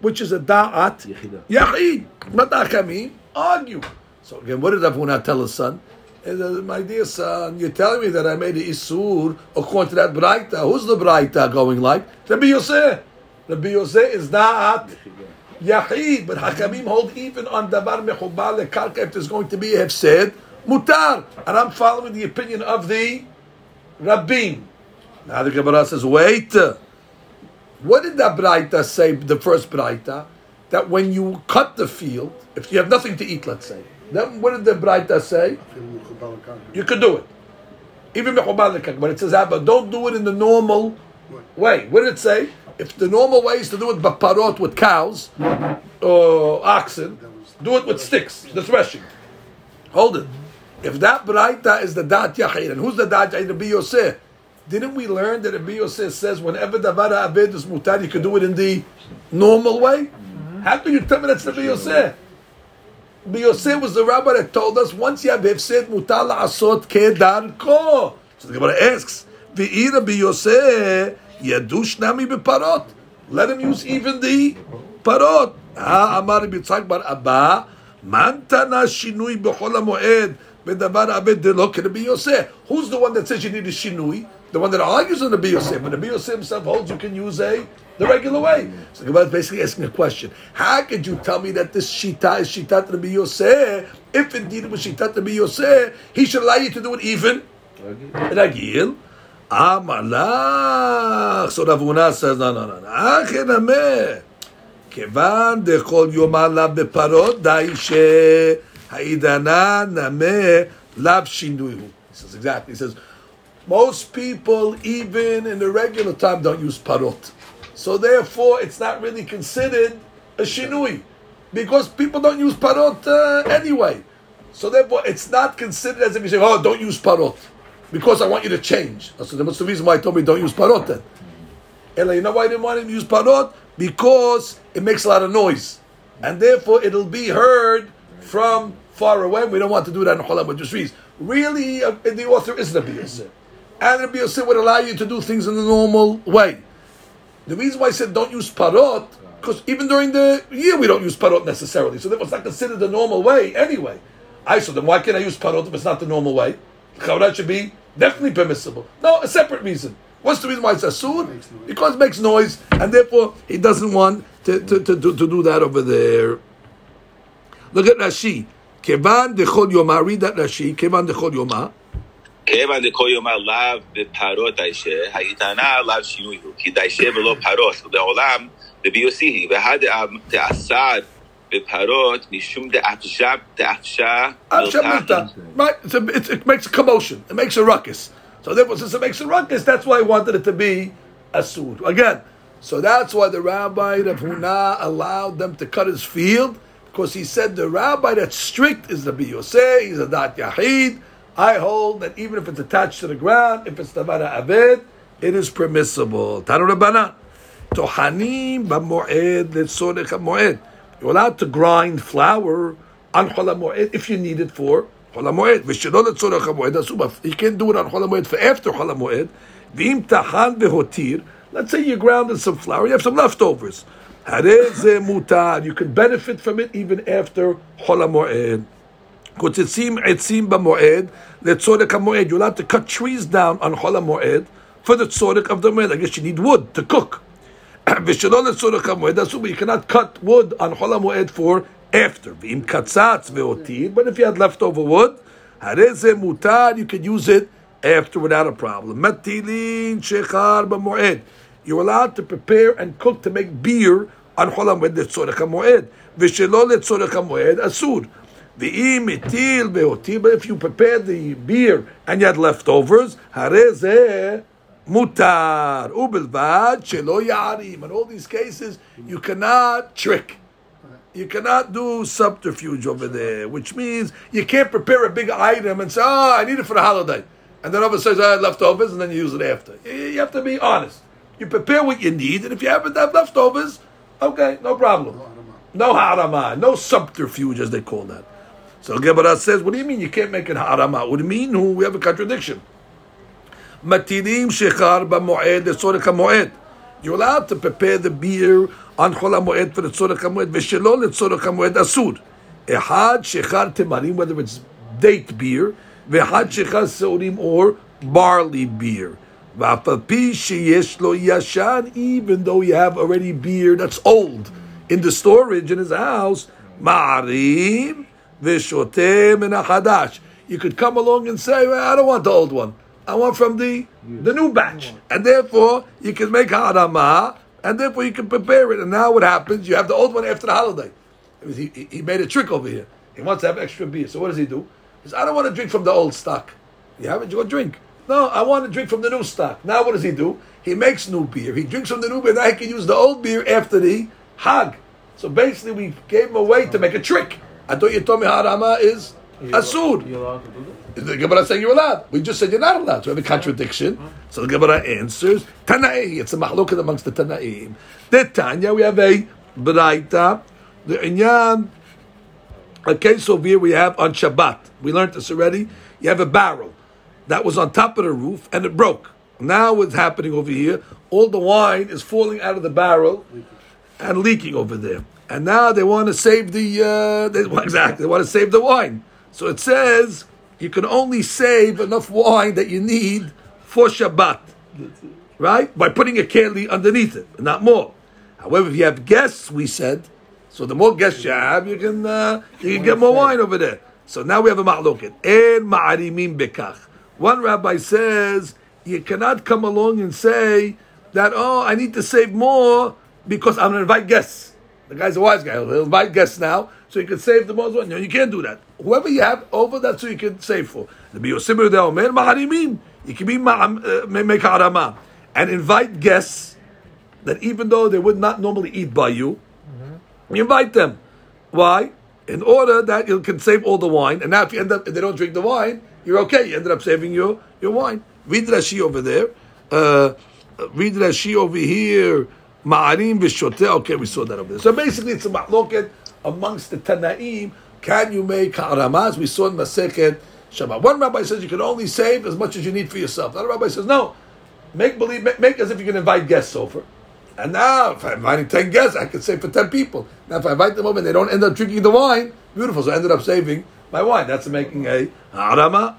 which is a da'at. Yahid. Not akamim. Argue. So again, what did Avuna tell his son? my dear son, you're telling me that I made the isur according to that braita. Who's the braita going like? Rabbi Yosef. Rabbi Yosef is da'at. Yahid, but Hakamim hold even on davar mechubal lekarka if there's going to be a hefsed, mutar. And I'm following the opinion of the Rabbim. Now the Gemara says, wait. What did that braita say? The first braita that when you cut the field, if you have nothing to eat, let's say, then what did the braita say? You could do it. Even but it says, but don't do it in the normal way. What did it say? If the normal way is to do it baparot with cows or oxen, do it with sticks, the threshing. Hold it. If that braita is the dat yachid, and who's the dat yachid? Rabbi Yosef. Didn't we learn that Rabbi Yosef says whenever davara aved is mutar, you can do it in the normal way? How can you tell me that's Rabbi Yosef? Rabbi Yosef was the rabbi that told us once you have hefsed mutar la'asot kedarko. So the Gemara asks, "V'ir Rabbi Yosef yadush nami beparot." Let him use even the parot. Ah, Amar Rabbi Yitzchak bar Abba, man tana shinui b'chol hamoed b'davar aved delo Rabbi Yosef. Who's the one that says you need a shinui? the one that argues on the Biyosef, but the Biyosef himself holds you can use a the regular way. So the Gemara is basically asking a question: How could you tell me that this shita is shita to the Biyosef? If indeed it was shita to the Biyosef, he should allow you to do it even ragil. Amalach. So Rav Huna says, no, no, no, no. Achen ameh. כיוון דכל יום עליו בפרות, די שהעידנה נמה לאו שינוי הוא. He says exactly. He says, most people, even in the regular time, don't use parot. So therefore, it's not really considered a shinui. Because people don't use parot uh, anyway. So therefore, it's not considered as if you say, oh, don't use parot. Because I want you to change. So that's the reason why I told me don't use parot then. You know why I didn't want him to use parot? Because it makes a lot of noise. And therefore it'll be heard from far away. We don't want to do that in Cholam. Really, uh, the author is the Biyoseh. And the Biyoseh would allow you to do things in the normal way. The reason why I said don't use parot, because even during the year we don't use parot necessarily. So that was not considered the normal way anyway. I so then why can't I use parot if it's not the normal way? Chavrat should be definitely permissible. No, a separate reason. What's the reason why it's asur? Because it makes noise, and therefore he doesn't want to, to, to, to, to do that over there. Look at Rashi. Kevan dechol yoma. Read that Rashi. Kevan dechol yoma. כיוון דכל יאמר לאו בפרות דיישה, היתנה לאו שינוי הוא, כי דיישה ולא פרות, ובעולם דביוסי היא, והדאסר בפרות משום דאפשה, דאפשה, Avshamita. Right? It's a, it's, it makes a commotion. It makes a ruckus. So therefore, since it makes a ruckus, that's why I wanted it to be asur. Again, so that's why the rabbi of Huna allowed them to cut his field, because he said the rabbi that's strict is the Biyoseh, he's a Dat Yahid. I hold that even if it's attached to the ground, if it's Tavara Aved, it is permissible. Tanu Rabbanan. Tohanim b'moed letzorech moed. You're allowed to grind flour on Chol HaMoed if you need it for Chol HaMoed. V'shelo letzorech moed asuma. You can't do it on Chol HaMoed for after Chol HaMoed. V'im tahan v'hotir. Let's say you grounded some flour, you have some leftovers. Ze mutar. You can benefit from it even after Chol HaMoed. קוצצים עצים במועד לצורך המועד. You're allowed to cut trees down on חול המועד for the tzorek of the moed. I guess you need wood to cook. (clears throat) ושלא לצורך המועד אסור, but you cannot cut wood on חול המועד for after. ואם קצץ והותיר, but if you had leftover wood, הרי זה מותר, you can use it after without a problem. מטילין שחר במועד. You're allowed to prepare and cook to make beer on חול המועד לצורך המועד. ושלא לצורך המועד אסור. If you prepare the beer and you had leftovers, mutar ubelvad shelo yarim. In all these cases, you cannot trick. You cannot do subterfuge over there, which means you can't prepare a big item and say, "Oh, I need it for the holiday," and then other says, "I had leftovers," and then you use it after. You have to be honest. You prepare what you need, and if you happen to have leftovers, okay, no problem. No harama, no subterfuge, as they call that. So Gemara says, what do you mean you can't make it harama? It you mean who? We have a contradiction. Matirim shechar b'moed esorek moed. You're allowed to prepare the beer on chol for the tzorek moed v'shelo letzorek moed asud. Ehad shechar temarim, whether it's date beer, v'ehad shechar seorim or barley beer. V'afapi sheyesh lo yashan, even though you have already beer that's old in the storage in his house, ma'arim Vishotem and Achadash. You could come along and say, well, I don't want the old one. I want from the the new batch. And therefore, you can make harama, and therefore you can prepare it. And now what happens? You have the old one after the holiday. He, he made a trick over here. He wants to have extra beer. So what does he do? He says, I don't want to drink from the old stock. You haven't? You go drink. No, I want to drink from the new stock. Now what does he do? He makes new beer. He drinks from the new beer. Now he can use the old beer after the hag. So basically, we gave him a way to make a trick. I thought you told me harama is asud. You're allowed to do that? The Gemara saying you're allowed. We just said you're not allowed. So we have a contradiction. Uh-huh. So the Gemara answers, Tanai. It's a mahloket amongst the Tanaim. The Tanya, we have a Braita. The Inyan, a case over here we have on Shabbat. We learned this already. You have a barrel that was on top of the roof and it broke. Now what's happening over here? All the wine is falling out of the barrel and leaking over there. And now they want to save the uh, they, well, (laughs) exactly they want to save the wine. So it says you can only save enough wine that you need for Shabbat, right? By putting a keli underneath it, not more. However, if you have guests, we said, so the more guests you have, you can uh, you can get more wine over there. So now we have a ma'loket. En ma'arimim bekach. One rabbi says you cannot come along and say that oh I need to save more because I'm going to invite guests. The guy's a wise guy. He'll invite guests now, so you can save the most one. No, you can't do that. Whoever you have over, that's who you can save for. The Biyosibir de Omer ma'arimim. You can be ma'am- uh, make harama and invite guests that even though they would not normally eat by you, you invite them. Why? In order that you can save all the wine. And now if you end up if they don't drink the wine, you're okay. You ended up saving your, your wine. Read Rashi over there. Uh, read Rashi over here. Ma'arim v'shoteh. Okay, we saw that over there. So basically it's a ma'loket amongst the Tanaim. Can you make haramas? We saw in Masechet Shabbat. One rabbi says you can only save as much as you need for yourself. Another rabbi says no. Make believe, make, make as if you can invite guests over. And now, if I'm inviting 10 guests, I can save for 10 people. Now, if I invite them over and they don't end up drinking the wine, beautiful. So I ended up saving my wine. That's making a harama.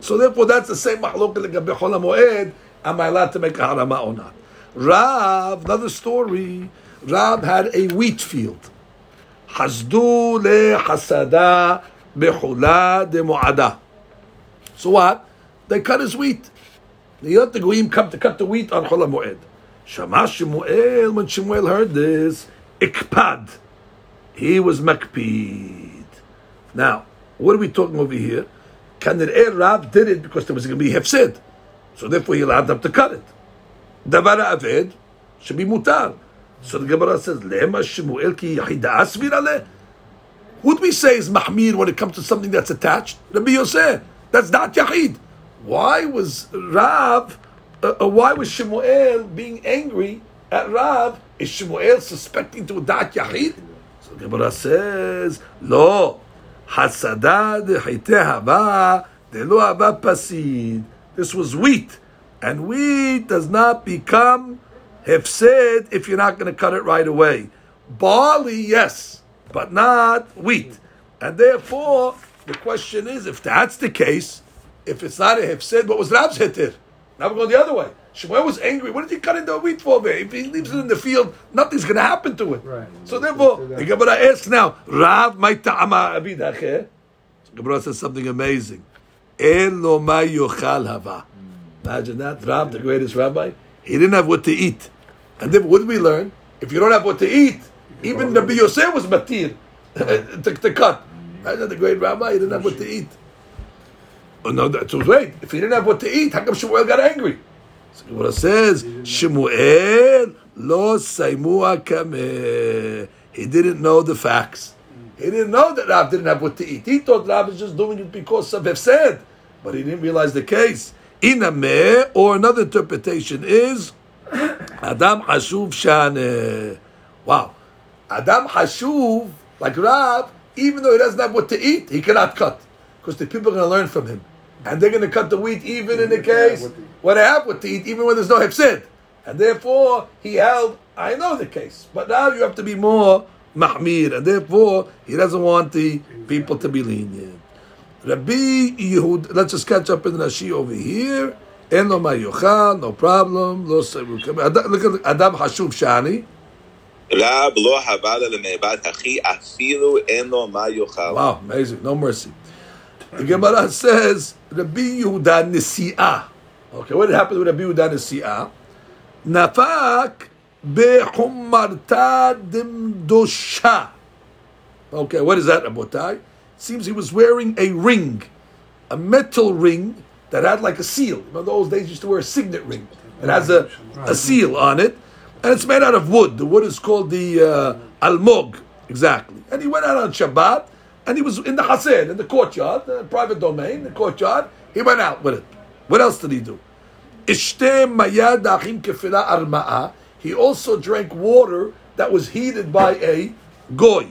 So therefore, that's the same moed. Am I allowed to make a harama or not? Rav, another story. Rav had a wheat field. Hasdu le hasada bechula de mu'ada. So what? They cut his wheat. The other goyim come to cut the wheat on chol moed. Shama Shemuel, when Shemuel heard this, ikpad. He was makpid. Now, what are we talking over here? Kanir eh, Rav did it because there was going to be hefsed. So therefore he allowed them to cut it. Should be mutar. So the Gemara says, Lema Shemuel ki yachida asvir aleh. Who we say is mahmir when it comes to something that's attached? Rabbi Yosef. That's not yachid. Why was Rav uh, uh, why was Shemuel being angry at Rav? Is Shemuel suspecting to dat yachid? So the Gemara says, Lo, hasada haba delo haba pasid. This was wheat, and wheat does not become hefsed if you're not going to cut it right away. Barley, yes, but not wheat, and therefore the question is, if that's the case, if it's not a hefsed, what was Rav's hitter? Now we're going the other way. Shemuel was angry. What did he cut into wheat for? If he leaves it in the field, nothing's going to happen to it. Right. So therefore, the Gemara asks now, Rav my ta'ama abidache. So Gemara says something amazing. En lo ma yochal hava. Imagine that. Rav, the greatest rabbi, he didn't have what to eat. And then what did we learn? If you don't have what to eat, even Rabbi Yosef was matir uh, to, to cut. Imagine the great rabbi, he didn't have what to eat. Oh, no, that's wait. If he didn't have what to eat, how come Shemuel got angry? So it says, Shemuel lo saimua kameh. He didn't know the facts. He didn't know that Rav didn't have what to eat. He thought Rav was just doing it because of said, but he didn't realize the case. Inameh, or another interpretation is Adam Hashuv Shane. Wow. Adam Hashuv, like Rab, even though he doesn't have what to eat, he cannot cut. Because the people are going to learn from him. And they're going to cut the wheat even in the case when they have what to eat, even when there's no hefsid. And therefore, he held, I know the case. But now you have to be more mahmir. And therefore, he doesn't want the people to be lenient. Rabbi Yehud, let's just catch up in Rashi over here. אין לו מה יאכל, no problem, לא סגור. Look at Adam Hashuv Shani. רב לא הבא לה למעבד אחי, אפילו אין לו מה יאכל. Wow, amazing, no mercy. The Gemara says, Rabbi Yehuda Nisi'ah. Okay, what happened with Rabbi Yehuda Nisi'ah? Nafak bechumarta dimdosha. Okay, what is that, Rabotai? Seems he was wearing a ring, a metal ring that had like a seal. Know, those days used to wear a signet ring. It has a, a seal on it, and it's made out of wood. The wood is called the uh, almog, exactly. And he went out on Shabbat, and he was in the hasid, in the courtyard, the private domain, the courtyard. He went out with it. What else did he do? He also drank water that was heated by a goy.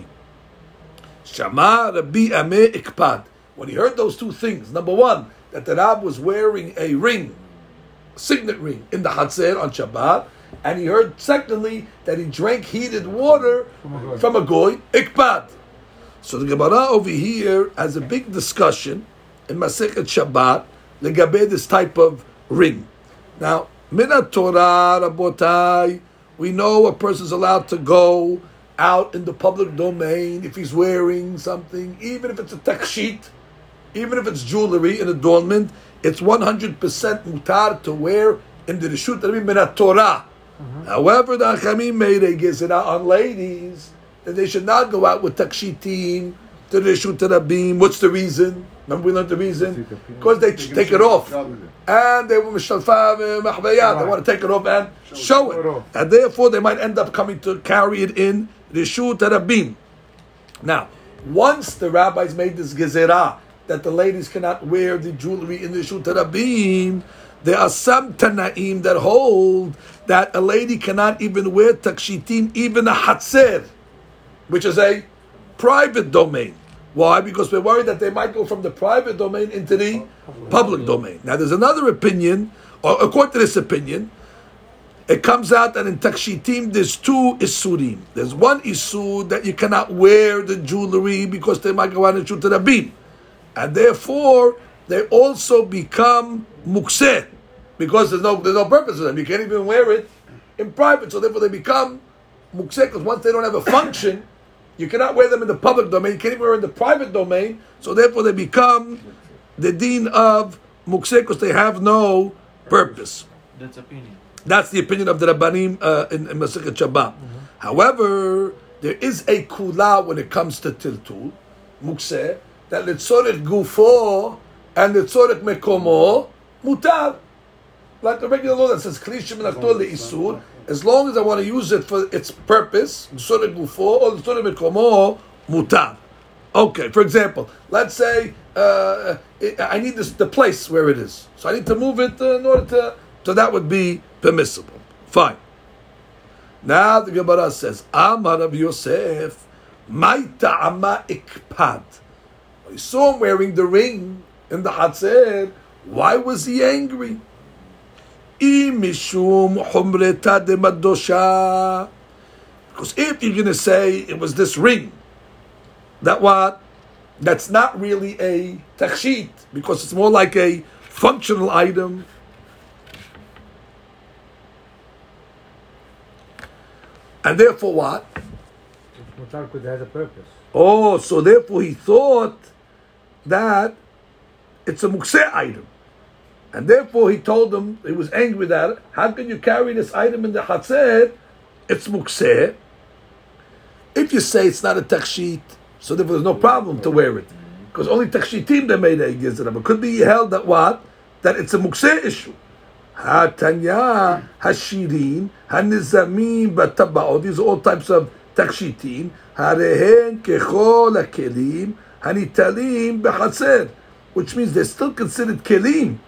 Shama Rabbi Ameh Ikpad. When he heard those two things, number one, that the Rab was wearing a ring, a signet ring, in the Hatzir on Shabbat, and he heard, secondly, that he drank heated water from a goy, Ikpad. So the Gemara over here has a big discussion in Masechet Shabbat, legabe this type of ring. Now, Minat Torah, Rabotai, we know a person's allowed to go out in the public domain if he's wearing something, even if it's a takshit, even if it's jewelry and adornment, it's 100% mutar to wear in the Rishut Rabim Minat Torah. Mm-hmm. However, the Achamim made a gezerah on ladies that they should not go out with takshitim to the Rishut Rabim. What's the reason? Remember we learned the reason? Because they take it off. And they. Uh, they want to take it off and show it. And therefore they might end up coming to carry it in Rishut Rabim. Now, once the rabbis made this gezerah that the ladies cannot wear the jewelry in the Rishut Rabim, there are some Tanaim that hold that a lady cannot even wear takshitim, even a hatzer, which is a private domain. Why? Because we're worried that they might go from the private domain into the public domain. Now, there's another opinion, or according to this opinion, it comes out that in takshitim there's two isurim. There's one isur that you cannot wear the jewelry because they might go out and shoot the beam, and therefore they also become mukseh because there's no there's no purpose to them. You can't even wear it in private, so therefore they become mukseh because once they don't have a function, you cannot wear them in the public domain. You can't even wear in the private domain, so therefore they become the dean of mukseh because they have no purpose. That's opinion. That's the opinion of the Rabbanim uh, in, in Masechet Shabbat. However, there is a kula when it comes to tiltul, mukse, that letzoret gufo and letzoret mekomo mutar. Like the regular law that says klishim minachtor leisur, as long as I want to use it for its purpose, or mutar. Okay, for example, let's say uh, I need this the place where it is, so I need to move it uh, in order to. So that would be permissible. Fine. Now the Gemara says, Amar of Yosef, my ta'ama ikpad. I saw him wearing the ring in the Hatzer. Why was he angry? Imishum humreta de madosha. Because if you're going to say it was this ring, that what? That's not really a takshit, because it's more like a functional item. And therefore what? It has a purpose. Oh, so therefore he thought that it's a mukseh item. And therefore he told them, he was angry with that, how can you carry this item in the Hatzer? It's mukseh. If you say it's not a takshit, so therefore there's no problem to wear it. Because only takshitim they made a gizra. But could be held that what? That it's a mukseh issue. Hatanya, Hashirin, Hanizamim, Batabao. These are all types of takshitim. Harehen, Kechol, Kelim, Hanitalim, Bechaser. Which means they're still considered kelim.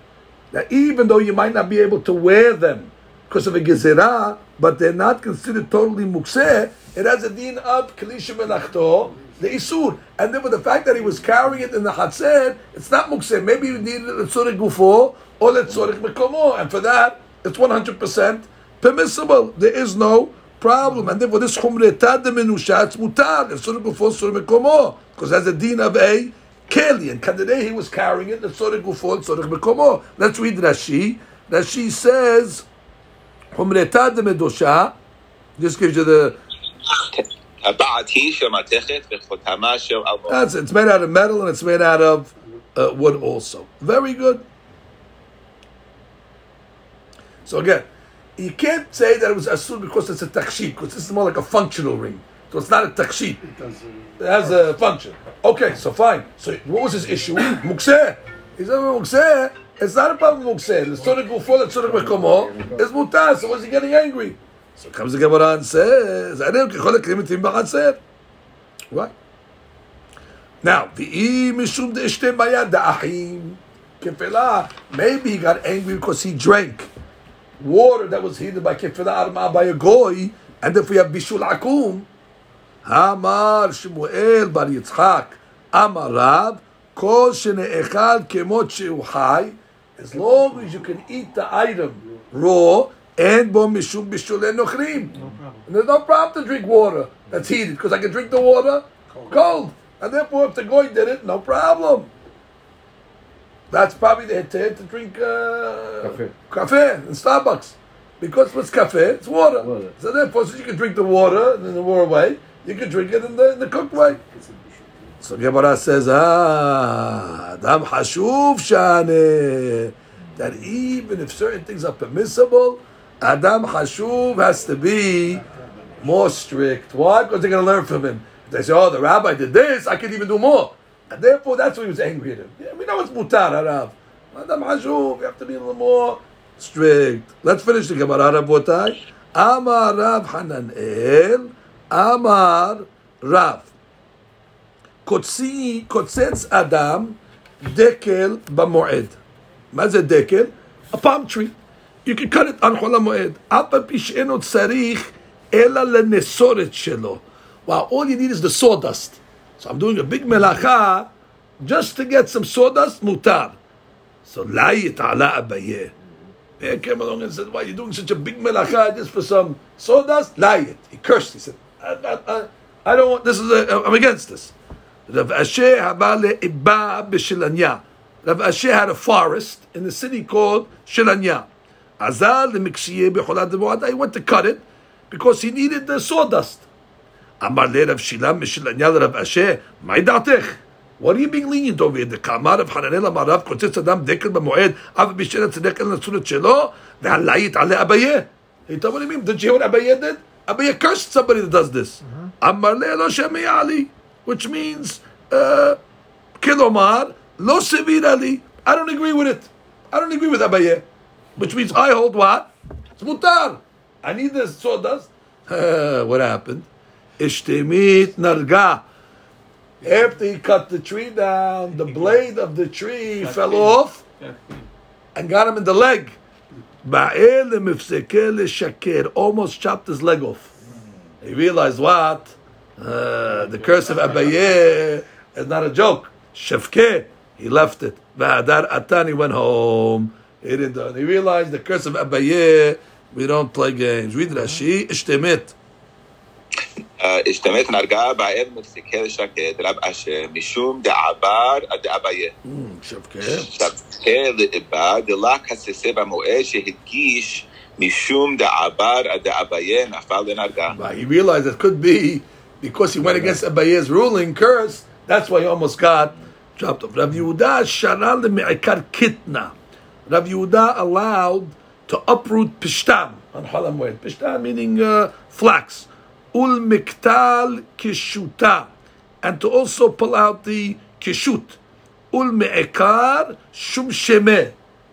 That even though you might not be able to wear them because of a gezerah, but they're not considered totally mukseh, it has a din of kalishim elachto, the isur. And then with the fact that he was carrying it in the hatzer, it's not mukseh. Maybe you need it letzorek gufo or letzorek mekomo, and for that, it's 100% permissible. There is no problem. And therefore, this chumretad de menusha, it's mutar, letzorek gufo, letzorek mekomo, because it has a din of a Keli, and today he was carrying it, Netzorek Gufon, Tzorek Bekomo. Let's read Rashi. Rashi says, Humreta de Medosha, this gives you the... That's it. It's made out of metal and it's made out of uh, wood also. Very good. So again, you can't say that it was asur because it's a takshit, because this is more like a functional ring. So it's not a takshit. It, it has a function. Okay, so fine. So what was his issue? (coughs) Mukseh. He said, Mukseh, it's not about Mukseh. The Tzorek Gufo, the Tzorek Mekomo, is mutar. So was he getting angry? So comes the Gemara and says, "Anem kechol ekrim etim b'chatzer." Right. Now, the e mishum de'ishtem bayad da'achim kefela. Maybe he got angry because he drank water that was heated by kefela arma by a goy, and if we have bishul akum, אמר שמואל בר יצחק, אמר רב, כל שנאכל כמות שהוא חי, as long as you can eat the item raw, אין בו משום בישולי נוכרים. And there's no problem to drink water that's heated, because I can drink the water cold. And therefore, if the goy did it, no problem. That's probably the heter to drink uh, Cafe. cafe in Starbucks. Because what's cafe? It's water. Water. So therefore, since you can drink the water in the water way, you can drink it in the, in the cooked way. So Gemara says, ah, Adam Hashuv Shane. That even if certain things are permissible, Adam Hashuv has to be more strict. Why? Because they're going to learn from him. They say, oh, the rabbi did this, I can even do more. And therefore, that's why he was angry at him. Yeah, we know it's mutar, Harav. Adam Hashuv, you have to be a little more strict. Let's finish the Gemara, Rabotai. Amar Rav Hananel, Amar Rav. קוצי, קוצץ אדם דקל במועד. מה זה דקל? A palm tree. You can cut it on חול המועד. אף על פי שאינו צריך אלא לנסורת שלו. Wow, all you need is the sawdust. So I'm doing a big מלאכה just to get some sawdust, מותר. So להיט עלה אביה. He came along and said, why are you doing such a big melacha just for some sawdust? Lie it. He cursed. He said, I, I, I, don't want, this is, a, I'm against this. Rav Asher Habale Iba B'Shilanya. Rav Asher had a forest in the city called Shilanya. Azal Mikshiye B'Cholat He went to cut it because he needed the sawdust. Amar Le Rav Shilam B'Shilanya Rav Asher, my datech. What are you being lenient over here? The kamar of Hananel Amarav kotzitz adam dekel b'moed av b'shena tzedek el shelo ve'alayit ale abaye. He told what do you? Did you hear what Abaye did? I mean, curse cursed somebody that does this. Mm-hmm. Which means, uh, Kilomar, lo sevirali. I don't agree with it. I don't agree with Abaye. Which means I hold what? It's mutar. I need the sawdust. Uh, (laughs) what happened? Ishtimit narga. After he cut the tree down, the blade of the tree fell off and got him in the leg. Almost chopped his leg off. He realized what? Uh, the curse of Abaye is not a joke. Shefke, he left it. Ba'adar atan, he went home. He didn't. He realized the curse of Abaye, we don't play games. Read Rashi, ishtemit. اجتمعت بعد مشوم دعبار بعد he realized it could be because he went against Abaye's ruling, curse. That's why he almost got dropped off. Rav Yehuda shana le'me'ikar kitna. Rav Yehuda allowed to uproot pishtam on Halamwed. Pishtam meaning uh, flax. Ul miktal kishuta. And to also pull out the kishut. Ul me'ikar shum.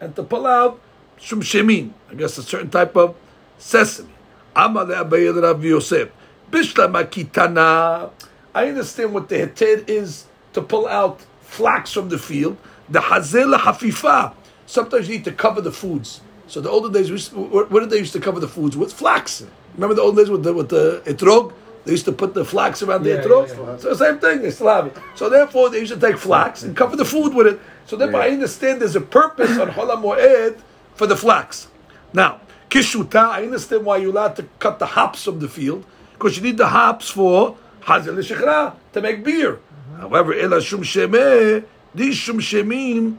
And to pull out shum shemin. I guess a certain type of sesame. Amar le'abayel Rav Yosef. Bishlama kitana. I understand what the heter is to pull out flax from the field. The hazel hafifa. Sometimes you need to cover the foods. So the older days, what did they used to cover the foods with? Flax. Remember the old days with the with the etrog? They used to put the flax around the Yeah, etrog. yeah, yeah. So same thing. They still have it. So therefore, they used to take flax and cover the food with it. So therefore, I understand there's a purpose on Holam Moed for the flax. Now, kishuta, I understand why you're allowed to cut the hops from the field because you need the hops for hazel shechra to make beer. However, ela shum shemeh, these shum shemim,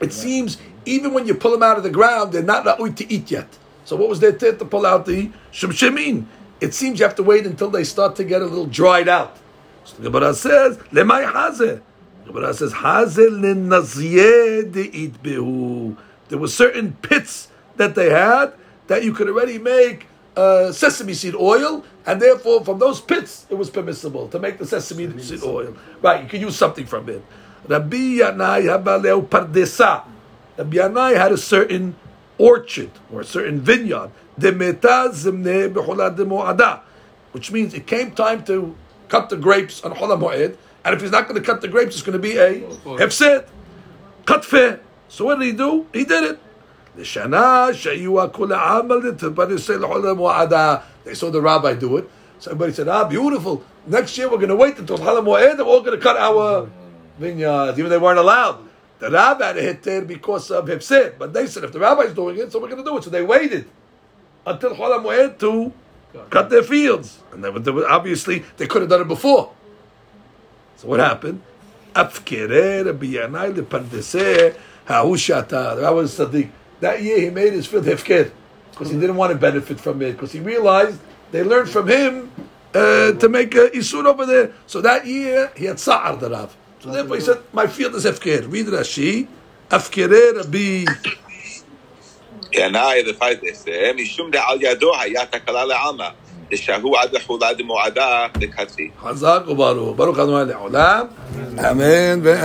it seems even when you pull them out of the ground, they're not ra'ui to eat yet. So what was their tit to pull out the shum shemin? It seems you have to wait until they start to get a little dried out. So the Gemara says, lemay hazeh. The Gemara says, de'it behu. There were certain pits that they had that you could already make uh, sesame seed oil, and therefore from those pits it was permissible to make the sesame seed oil. Right, you can use something from it. Rabbi Yanai Habaleu Pardesa. Rabbi Yanai had a certain orchard or a certain vineyard, which means it came time to cut the grapes on Chol Moed, and if he's not going to cut the grapes, it's going to be a hefset, katfe. So what did he do? He did it. They saw the rabbi do it. So everybody said, ah, beautiful. Next year we're going to wait until Chol Moed, and we're all going to cut our vineyards, even they weren't allowed. The rabbi had a heter because of Hifsid. But they said, if the rabbi is doing it, so we're going to do it. So they waited until Chol Moed to cut their fields. And they, they, obviously, they could have done it before. So what happened? Afkere Rabbi Yanai lepardeseh. Hahu shata. The rabbi was. That year he made his field hefker because he didn't want to benefit from it because he realized they learned from him uh, to make a isur over there. So that year he had sa'ar the Rav. So therefore he said, my field is hefker. Read Rashi. Hefkere Rabbi. קנאי לפייטסה, משום דעל ידו היה תקלה לעלמא, דשהו עד לחולה דמועדה לקצי. חזק וברוך. ברוך אדוני לעולם. אמן ואמן.